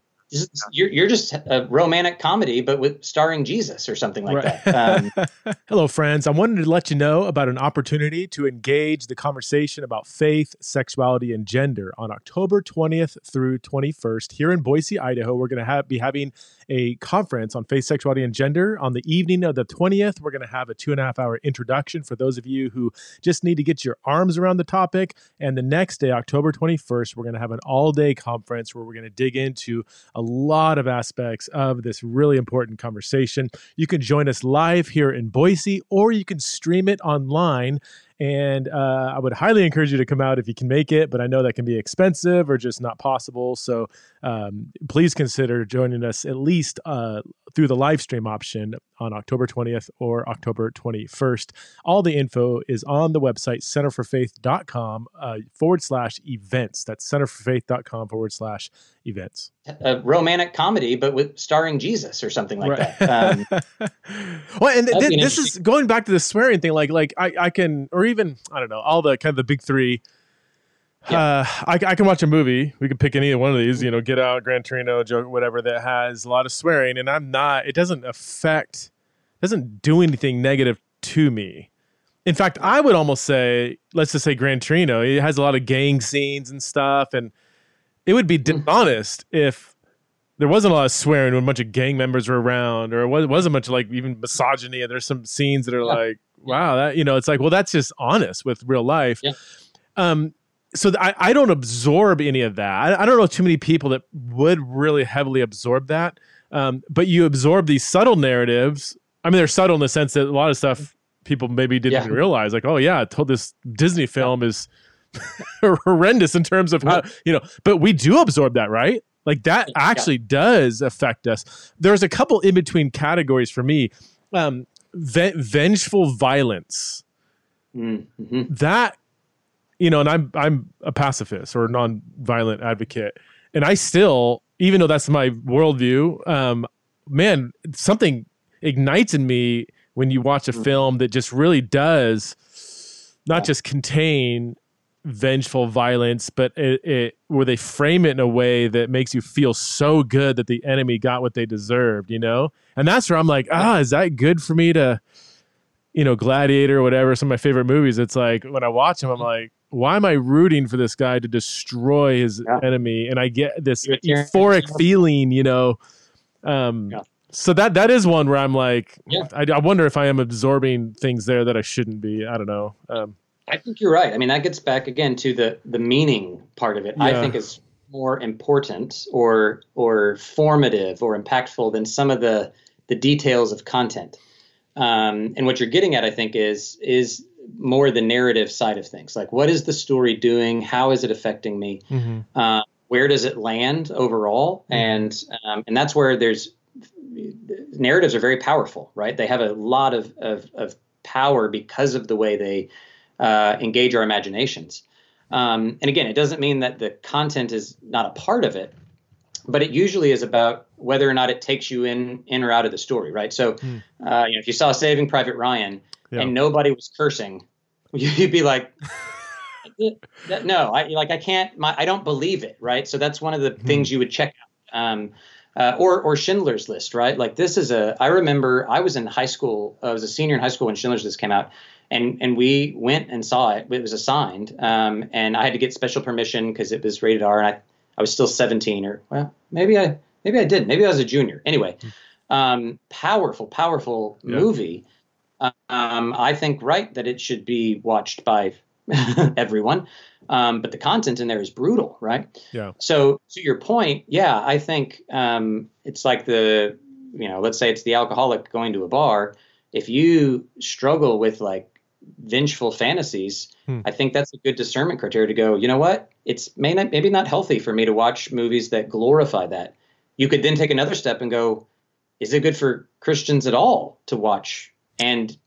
you're, you're just a romantic comedy, but with starring Jesus or something like right. that. Um, Hello, friends. I wanted to let you know about an opportunity to engage the conversation about faith, sexuality, and gender on October 20th through 21st here in Boise, Idaho. We're going to have, be having a conference on faith, sexuality, and gender. On the evening of the 20th, we're going to have a two and a half hour introduction for those of you who just need to get your arms around the topic. And the next day, October 21st, we're going to have an all day conference where we're going to dig into a lot of aspects of this really important conversation. You can join us live here in Boise, or you can stream it online and uh, I would highly encourage you to come out if you can make it, but I know that can be expensive or just not possible. So um, please consider joining us at least uh, through the live stream option on October 20th or October 21st. All the info is on the website centerforfaith.com uh, forward slash events. That's centerforfaith.com forward slash events. A romantic comedy, but with starring Jesus or something like right. that. Um, well, and th- this is going back to the swearing thing. Like, like I, I can, or even I don't know, all the kind of the big three yeah. Uh, I, I, can watch a movie. We can pick any one of these, you know, Get Out, Gran Torino, Joker, whatever that has a lot of swearing, and I'm not. It doesn't affect, doesn't do anything negative to me. In fact, I would almost say, let's just say Gran Torino. It has a lot of gang scenes and stuff, and it would be mm. dishonest if there wasn't a lot of swearing when a bunch of gang members were around, or it wasn't much like even misogyny. And there's some scenes that are yeah. like, wow, that you know, it's like, well, that's just honest with real life. Yeah. Um, so I, I don't absorb any of that. I, I, don't know too many people that would really heavily absorb that. Um, but you absorb these subtle narratives. I mean, they're subtle in the sense that a lot of stuff people maybe didn't yeah. realize. Like, oh yeah, I told this Disney film is horrendous in terms of how you know. But we do absorb that, right? Like that actually yeah. does affect us. There's a couple in between categories for me. Um, ve- vengeful violence. Mm-hmm. That you know, and I'm I'm a pacifist or a non-violent advocate, and I still, even though that's my worldview, um, man, something ignites in me when you watch a mm. film that just really does not just contain vengeful violence, but it, it, where they frame it in a way that makes you feel so good that the enemy got what they deserved, you know? And that's where I'm like, ah, is that good for me to, you know, Gladiator or whatever, some of my favorite movies. It's like when I watch them, I'm like, why am I rooting for this guy to destroy his yeah. enemy? And I get this euphoric feeling, you know. Um, yeah. So that that is one where I'm like, yeah. I, I, wonder if I am absorbing things there that I shouldn't be. I don't know. Um, I think you're right. I mean, that gets back again to the the meaning part of it. I think is more important or or formative or impactful than some of the the details of content. Um, and what you're getting at, I think, is is more the narrative side of things. Like, what is the story doing? How is it affecting me? Mm-hmm. Uh, where does it land overall? Mm-hmm. And um, and that's where there's narratives are very powerful, right? They have a lot of of, of power because of the way they uh, engage our imaginations. Um, and again, it doesn't mean that the content is not a part of it, but it usually is about whether or not it takes you in in or out of the story, right? So, mm. uh, you know, if you saw Saving Private Ryan yeah. and nobody was cursing, you'd be like, no, I like I can't. My, I don't believe it, right? So that's one of the hmm. things you would check out. Um, uh, or or Schindler's List, right? Like this is a. I remember I was in high school. I was a senior in high school when Schindler's List came out, and and we went and saw it. It was assigned, um, and I had to get special permission because it was rated R, and I I was still 17 or well maybe I maybe I did maybe I was a junior. Anyway, hmm. um, powerful powerful yeah. movie um, I think right that it should be watched by everyone, um, but the content in there is brutal, right? Yeah. So to your point, yeah, I think um, it's like the you know, let's say it's the alcoholic going to a bar. If you struggle with like vengeful fantasies, hmm. I think that's a good discernment criteria to go. You know what? It's may not, maybe not healthy for me to watch movies that glorify that. You could then take another step and go, is it good for Christians at all to watch and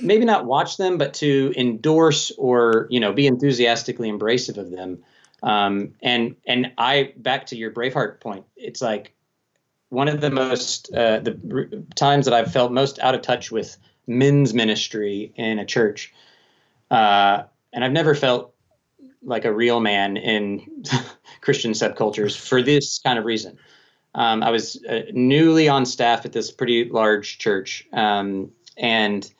maybe not watch them, but to endorse or you know be enthusiastically embracive of them. Um, and and I back to your Braveheart point. It's like one of the most uh, the times that I've felt most out of touch with men's ministry in a church, uh, and I've never felt like a real man in Christian subcultures for this kind of reason. Um, I was uh, newly on staff at this pretty large church, um, and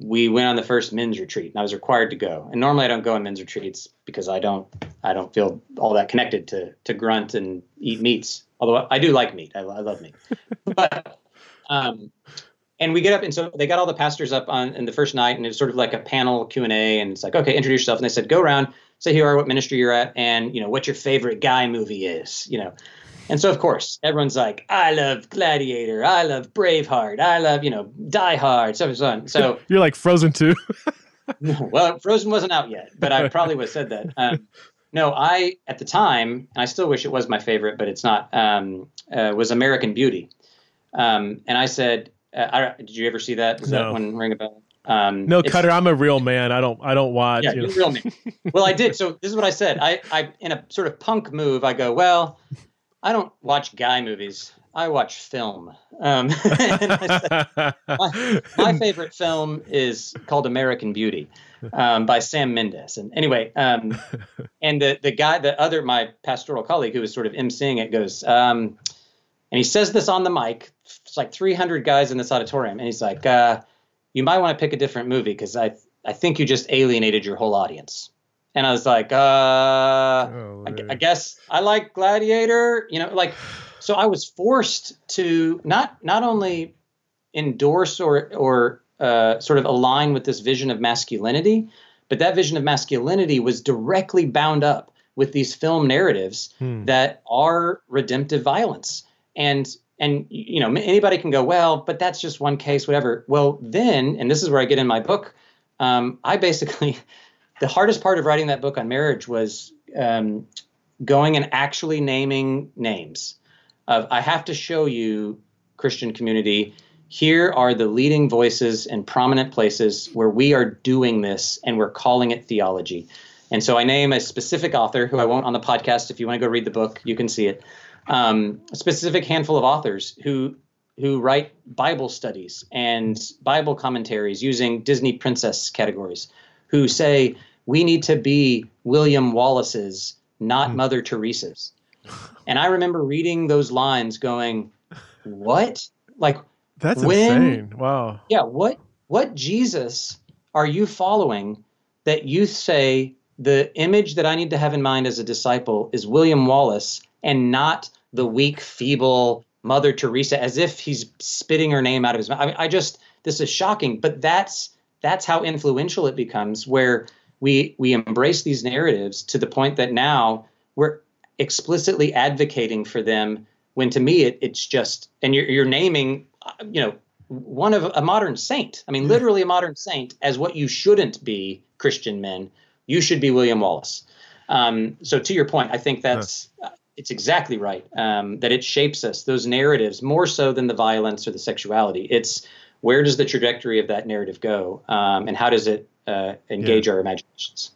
we went on the first men's retreat and I was required to go. And normally I don't go on men's retreats because I don't I don't feel all that connected to to grunt and eat meats. Although I do like meat. I, I love meat. but um and we get up and so they got all the pastors up on in the first night and it's sort of like a panel Q&A and it's like okay introduce yourself and they said go around say who you are what ministry you're at and you know what your favorite guy movie is you know and so, of course, everyone's like, I love Gladiator. I love Braveheart. I love, you know, Die Hard, so on. So you're like Frozen too. well, Frozen wasn't out yet, but I probably would have said that. Um, no, I, at the time, and I still wish it was my favorite, but it's not, um, uh, was American Beauty. Um, and I said, uh, I, did you ever see that? Does no. that one ring a bell? Um, no, Kutter, I'm a real man. I don't, I don't watch. Yeah, you a real man. well, I did. So this is what I said. I, I, in a sort of punk move, I go, well, I don't watch guy movies. I watch film. Um, said, my, my, favorite film is called American Beauty um, by Sam Mendes. And anyway, um, and the the guy, the other my pastoral colleague who was sort of emceeing it goes, um, and he says this on the mic. It's like 300 guys in this auditorium, and he's like, uh, "You might want to pick a different movie because I I think you just alienated your whole audience." And I was like, uh, oh, I, I, guess I like Gladiator, you know, like, so I was forced to not not only endorse or or uh, sort of align with this vision of masculinity, but that vision of masculinity was directly bound up with these film narratives hmm. that are redemptive violence, and and you know anybody can go well, but that's just one case, whatever. Well, then, and this is where I get in my book. Um, I basically the hardest part of writing that book on marriage was um, going and actually naming names. Of I have to show you, Christian community, here are the leading voices and prominent places where we are doing this and we're calling it theology. And so I name a specific author who I won't on the podcast. If you want to go read the book, you can see it. Um, a specific handful of authors who who write Bible studies and Bible commentaries using Disney princess categories who say we need to be William Wallace's, not mm. Mother Teresa's. And I remember reading those lines going, what? Like That's when, insane. Wow. Yeah, what what Jesus are you following that you say the image that I need to have in mind as a disciple is William Wallace and not the weak, feeble Mother Teresa, as if he's spitting her name out of his mouth. I, mean, I just this is shocking, but that's that's how influential it becomes where we we embrace these narratives to the point that now we're explicitly advocating for them when to me it, it's just and you're, you're naming you know one of a modern saint. I mean literally a modern saint as what you shouldn't be christian men. You should be william wallace. Um, so to your point i think that's huh. it's exactly right um, that it shapes us those narratives more so than the violence or the sexuality. It's where does the trajectory of that narrative go, um, and how does it uh, engage yeah. our imaginations?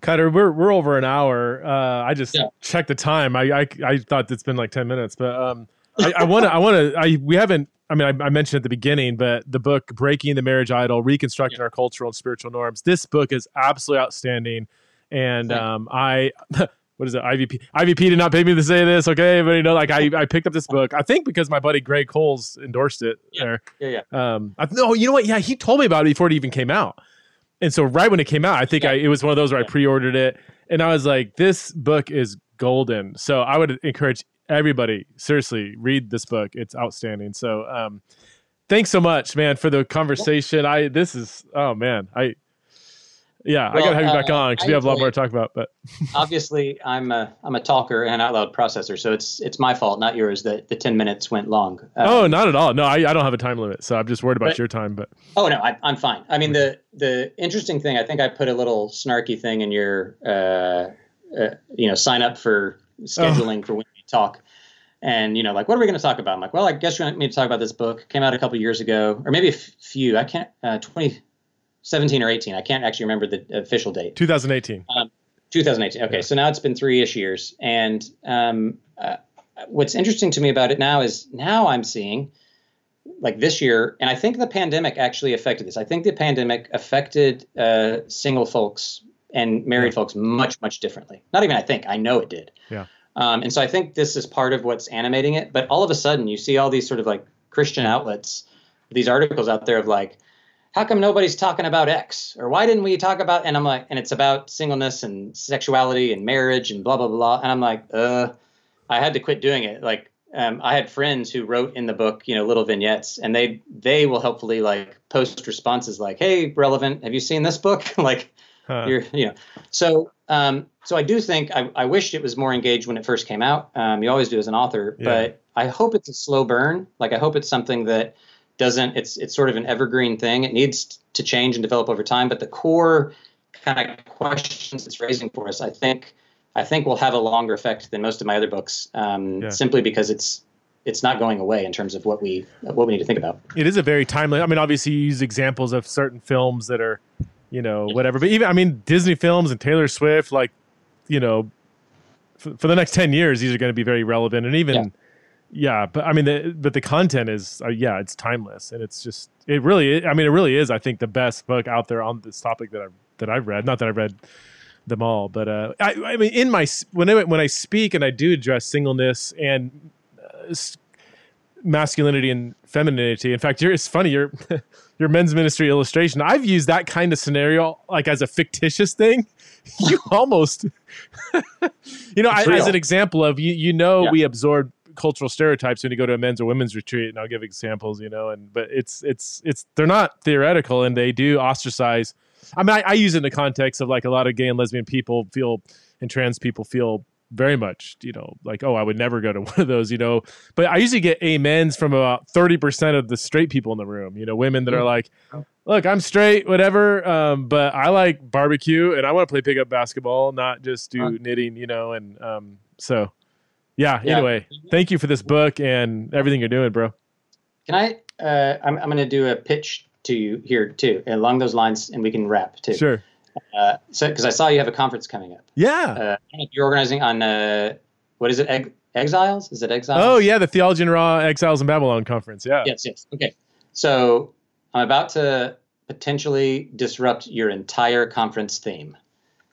Kutter, we're we're over an hour. Uh, I just yeah. checked the time. I, I I thought it's been like ten minutes, but um, I want to I want to I we haven't. I mean, I, I, mentioned at the beginning, but the book "Breaking the Marriage Idol: Reconstructing yeah. Our Cultural and Spiritual Norms." This book is absolutely outstanding, and um, I what is it? IVP. IVP did not pay me to say this, okay? But you know, like I, I picked up this book. I think because my buddy Greg Coles endorsed it. Yeah, there. yeah, yeah. Um, I, no, you know what? Yeah, he told me about it before it even came out. And so right when it came out, I think yeah. I, it was one of those where yeah. I pre-ordered it, and I was like, this book is golden. So I would encourage everybody seriously read this book. It's outstanding. So um, thanks so much, man, for the conversation. I this is oh man, I yeah, well, I got to have you back uh, on because we have a lot more to talk about. But obviously, I'm a I'm a talker and an out loud processor, so it's it's my fault, not yours, that the ten minutes went long. Um, oh, not at all. No, I, I don't have a time limit, so I'm just worried about but, your time. But oh no, I, am fine. I mean, the the interesting thing, I think I put a little snarky thing in your uh, uh you know sign up for scheduling oh. for when we talk. And you know, like, what are we going to talk about? I'm like, well, I guess you want me to talk about this book. Came out a couple years ago, or maybe a f- few. I can't. Uh, 20 17 or 18. I can't actually remember the official date. 2018. Um, 2018. Okay, yeah. so now it's been three ish years. And um, uh, what's interesting to me about it now is now I'm seeing, like this year, and I think the pandemic actually affected this. I think the pandemic affected uh, single folks and married yeah. folks much, much differently. Not even I think, I know it did. Yeah. Um, and so I think this is part of what's animating it. But all of a sudden, you see all these sort of like Christian outlets, these articles out there of like, how come nobody's talking about X? Or why didn't we talk about, and I'm like, and it's about singleness and sexuality and marriage and blah, blah, blah. And I'm like, uh, I had to quit doing it. Like, um, I had friends who wrote in the book, you know, little vignettes, and they they will helpfully like post responses like, "Hey, relevant, have you seen this book?" like, huh. you're, you know. So, um, so I do think I, I wished it was more engaged when it first came out. Um, you always do as an author, yeah. but I hope it's a slow burn. Like, I hope it's something that doesn't it's it's sort of an evergreen thing. It needs to change and develop over time, but the core kind of questions it's raising for us, I think, I think will have a longer effect than most of my other books, um, yeah. simply because it's it's not going away in terms of what we what we need to think about. It is a very timely. I mean, obviously, you use examples of certain films that are, you know, whatever. But even I mean, Disney films and Taylor Swift, like, you know, for, for the next ten years, these are going to be very relevant, and even. Yeah yeah but i mean the, but the content is uh, yeah it's timeless and it's just it really i mean it really is i think the best book out there on this topic that i've that i've read. Not that i've read them all but uh i, I mean in my when I, when i speak and i do address singleness and uh, masculinity and femininity in fact it's funny your your men's ministry illustration i've used that kind of scenario like as a fictitious thing. You almost you know I, as an example of you you know yeah. we absorb cultural stereotypes when you go to a men's or women's retreat and I'll give examples, you know, and but it's it's it's they're not theoretical and they do ostracize. I mean, I, I use it in the context of like a lot of gay and lesbian people feel and trans people feel very much, you know, like, oh, I would never go to one of those, you know. But I usually get amens from about 30% of the straight people in the room, you know, women that are like, look, I'm straight, whatever. Um, but I like barbecue and I want to play pickup basketball, not just do knitting, you know. And um, so yeah, yeah. Anyway, thank you for this book and everything you're doing, bro. Can I? Uh, I'm, I'm going to do a pitch to you here too, along those lines, and we can wrap too. Sure. Uh, so, because I saw you have a conference coming up. Yeah. Uh, you're organizing on uh, what is it? Eg- exiles? Is it exiles? Oh yeah, the Theology and Raw Exiles in Babylon conference. Yeah. Yes. Yes. Okay. So I'm about to potentially disrupt your entire conference theme.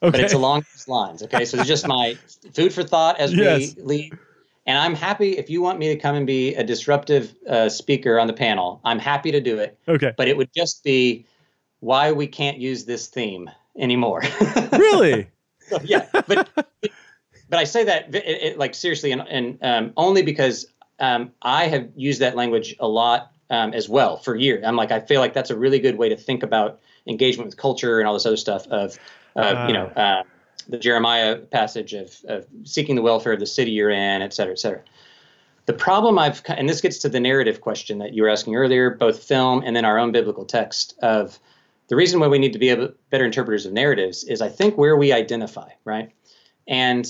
Okay. But it's along those lines. Okay. So it's just my food for thought as yes. we leave. And I'm happy if you want me to come and be a disruptive uh, speaker on the panel, I'm happy to do it. Okay. But it would just be why we can't use this theme anymore. really? so, yeah. But, but I say that it, it, like seriously, and, and um, only because um, I have used that language a lot um, as well for years. I'm like, I feel like that's a really good way to think about engagement with culture and all this other stuff of uh, you know, uh, the Jeremiah passage of, of seeking the welfare of the city you're in, et cetera, et cetera. The problem I've, and this gets to the narrative question that you were asking earlier, both film and then our own biblical text of the reason why we need to be able, better interpreters of narratives is I think where we identify, right? And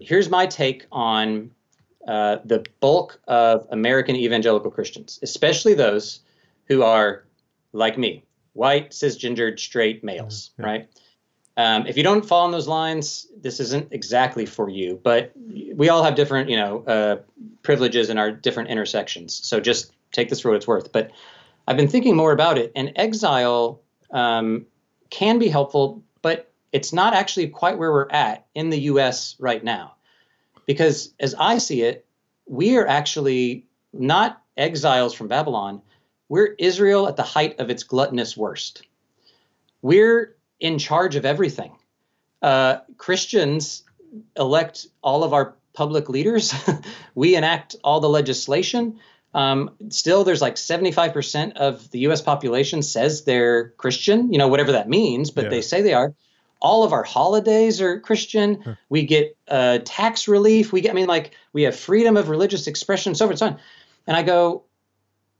here's my take on uh, the bulk of American evangelical Christians, especially those who are like me, white, cisgendered, straight males, yeah. right? Um, if you don't fall in those lines, this isn't exactly for you. But we all have different, you know, uh, privileges in our different intersections. So just take this for what it's worth. But I've been thinking more about it, and exile um, can be helpful, but it's not actually quite where we're at in the U.S. right now, because as I see it, we are actually not exiles from Babylon. We're Israel at the height of its gluttonous worst. We're in charge of everything. Uh, Christians elect all of our public leaders. we enact all the legislation. Um, still, there's like 75% of the U.S. population says they're Christian. You know, whatever that means, but yeah. they say they are. All of our holidays are Christian. Huh. We get uh, tax relief. We get, I mean, like we have freedom of religious expression, so forth and so on. And I go,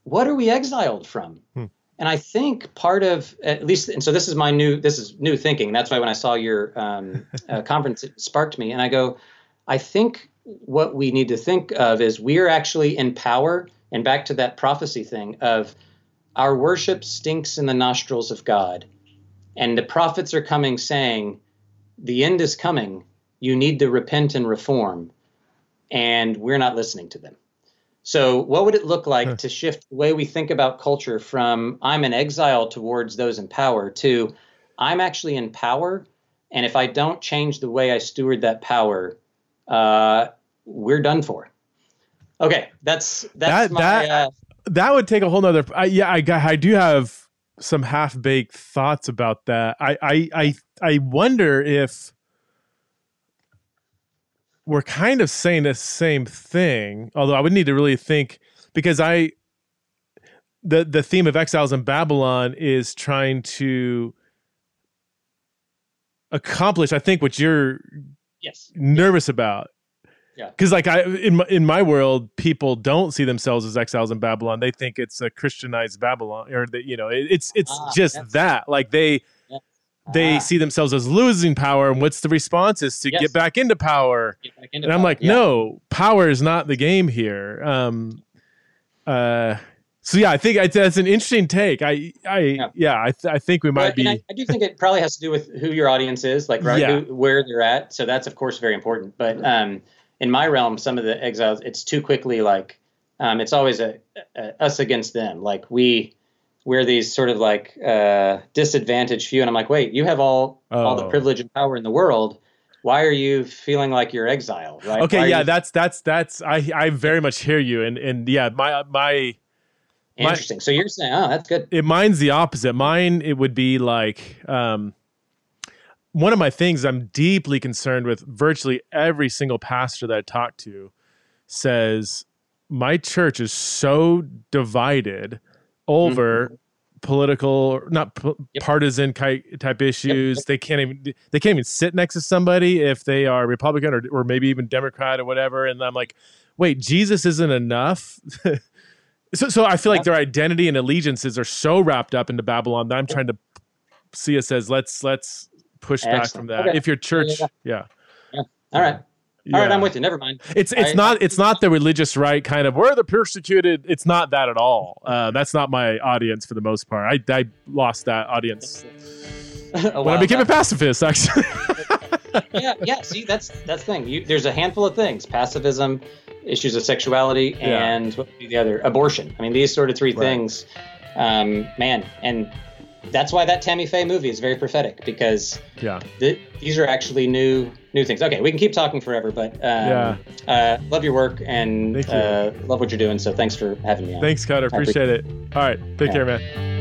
what are we exiled from? Hmm. And I think part of at least, and so this is my new this is new thinking. That's why when I saw your um, uh, conference, it sparked me, and I go, I think what we need to think of is we are actually in power, and back to that prophecy thing of our worship stinks in the nostrils of God, and the prophets are coming saying, the end is coming. You need to repent and reform. And we're not listening to them. So, what would it look like huh. to shift the way we think about culture from I'm an exile towards those in power to I'm actually in power. And if I don't change the way I steward that power, uh, we're done for. Okay, that's that's that, my. That, uh, that would take a whole nother. I, yeah, I, I do have some half baked thoughts about that. I, I, I, I wonder if we're kind of saying the same thing, although I would need to really think because I, the the theme of exiles in Babylon is trying to accomplish, I think, what you're yes nervous about yeah. Because like I in my, in my world, people don't see themselves as exiles in Babylon. They think it's a Christianized Babylon, or that you know, it, it's it's ah, just that. Like they. They ah. see themselves as losing power, and what's the response is to yes. get back into power. Back into and I'm like, yeah. no, power is not the game here. Um, uh, so yeah, I think that's an interesting take. I, I, yeah, yeah I, th- I think we might be. I, I, do think it probably has to do with who your audience is, like right, yeah. who, where they're at. So that's of course very important. But um, in my realm, some of the exiles, it's too quickly like um, it's always a, a, us against them. Like we we're these sort of like uh, disadvantaged few, and I'm like, wait, you have all oh. all the oh. privilege and power in the world. Why are you feeling like you're exiled? Right? Okay, yeah, you... that's that's that's I I very much hear you, and and yeah, my my. Interesting. My, so you're saying, oh, that's good. It mine's the opposite. Mine, it would be like, um, one of my things I'm deeply concerned with virtually every single pastor that I talk to says my church is so divided over mm-hmm. political not p- yep. partisan type issues yep. they can't even they can't even sit next to somebody if they are republican or, or maybe even democrat or whatever and i'm like wait jesus isn't enough so, so i feel like their identity and allegiances are so wrapped up into babylon that i'm trying to see us as let's let's push Excellent. back from that. Okay. If your church, yeah. yeah. All right. Yeah. All right, I'm with you. Never mind. It's it's I, not it's not the religious right kind of we're the persecuted. It's not that at all. Uh, that's not my audience for the most part. I I lost that audience when I became a pacifist. Actually. yeah, yeah. See, that's that's the thing. You, there's a handful of things: pacifism, issues of sexuality, and what would be the other? Abortion. I mean, these sort of three right. things. Um, man, and that's why that Tammy Faye movie is very prophetic because yeah, th- these are actually new new things. Okay, we can keep talking forever, but um, yeah, uh, love your work and uh, love what you're doing. So thanks for having me on. Thanks, Kutter. Appreciate, appreciate it. All right, take yeah. care, man.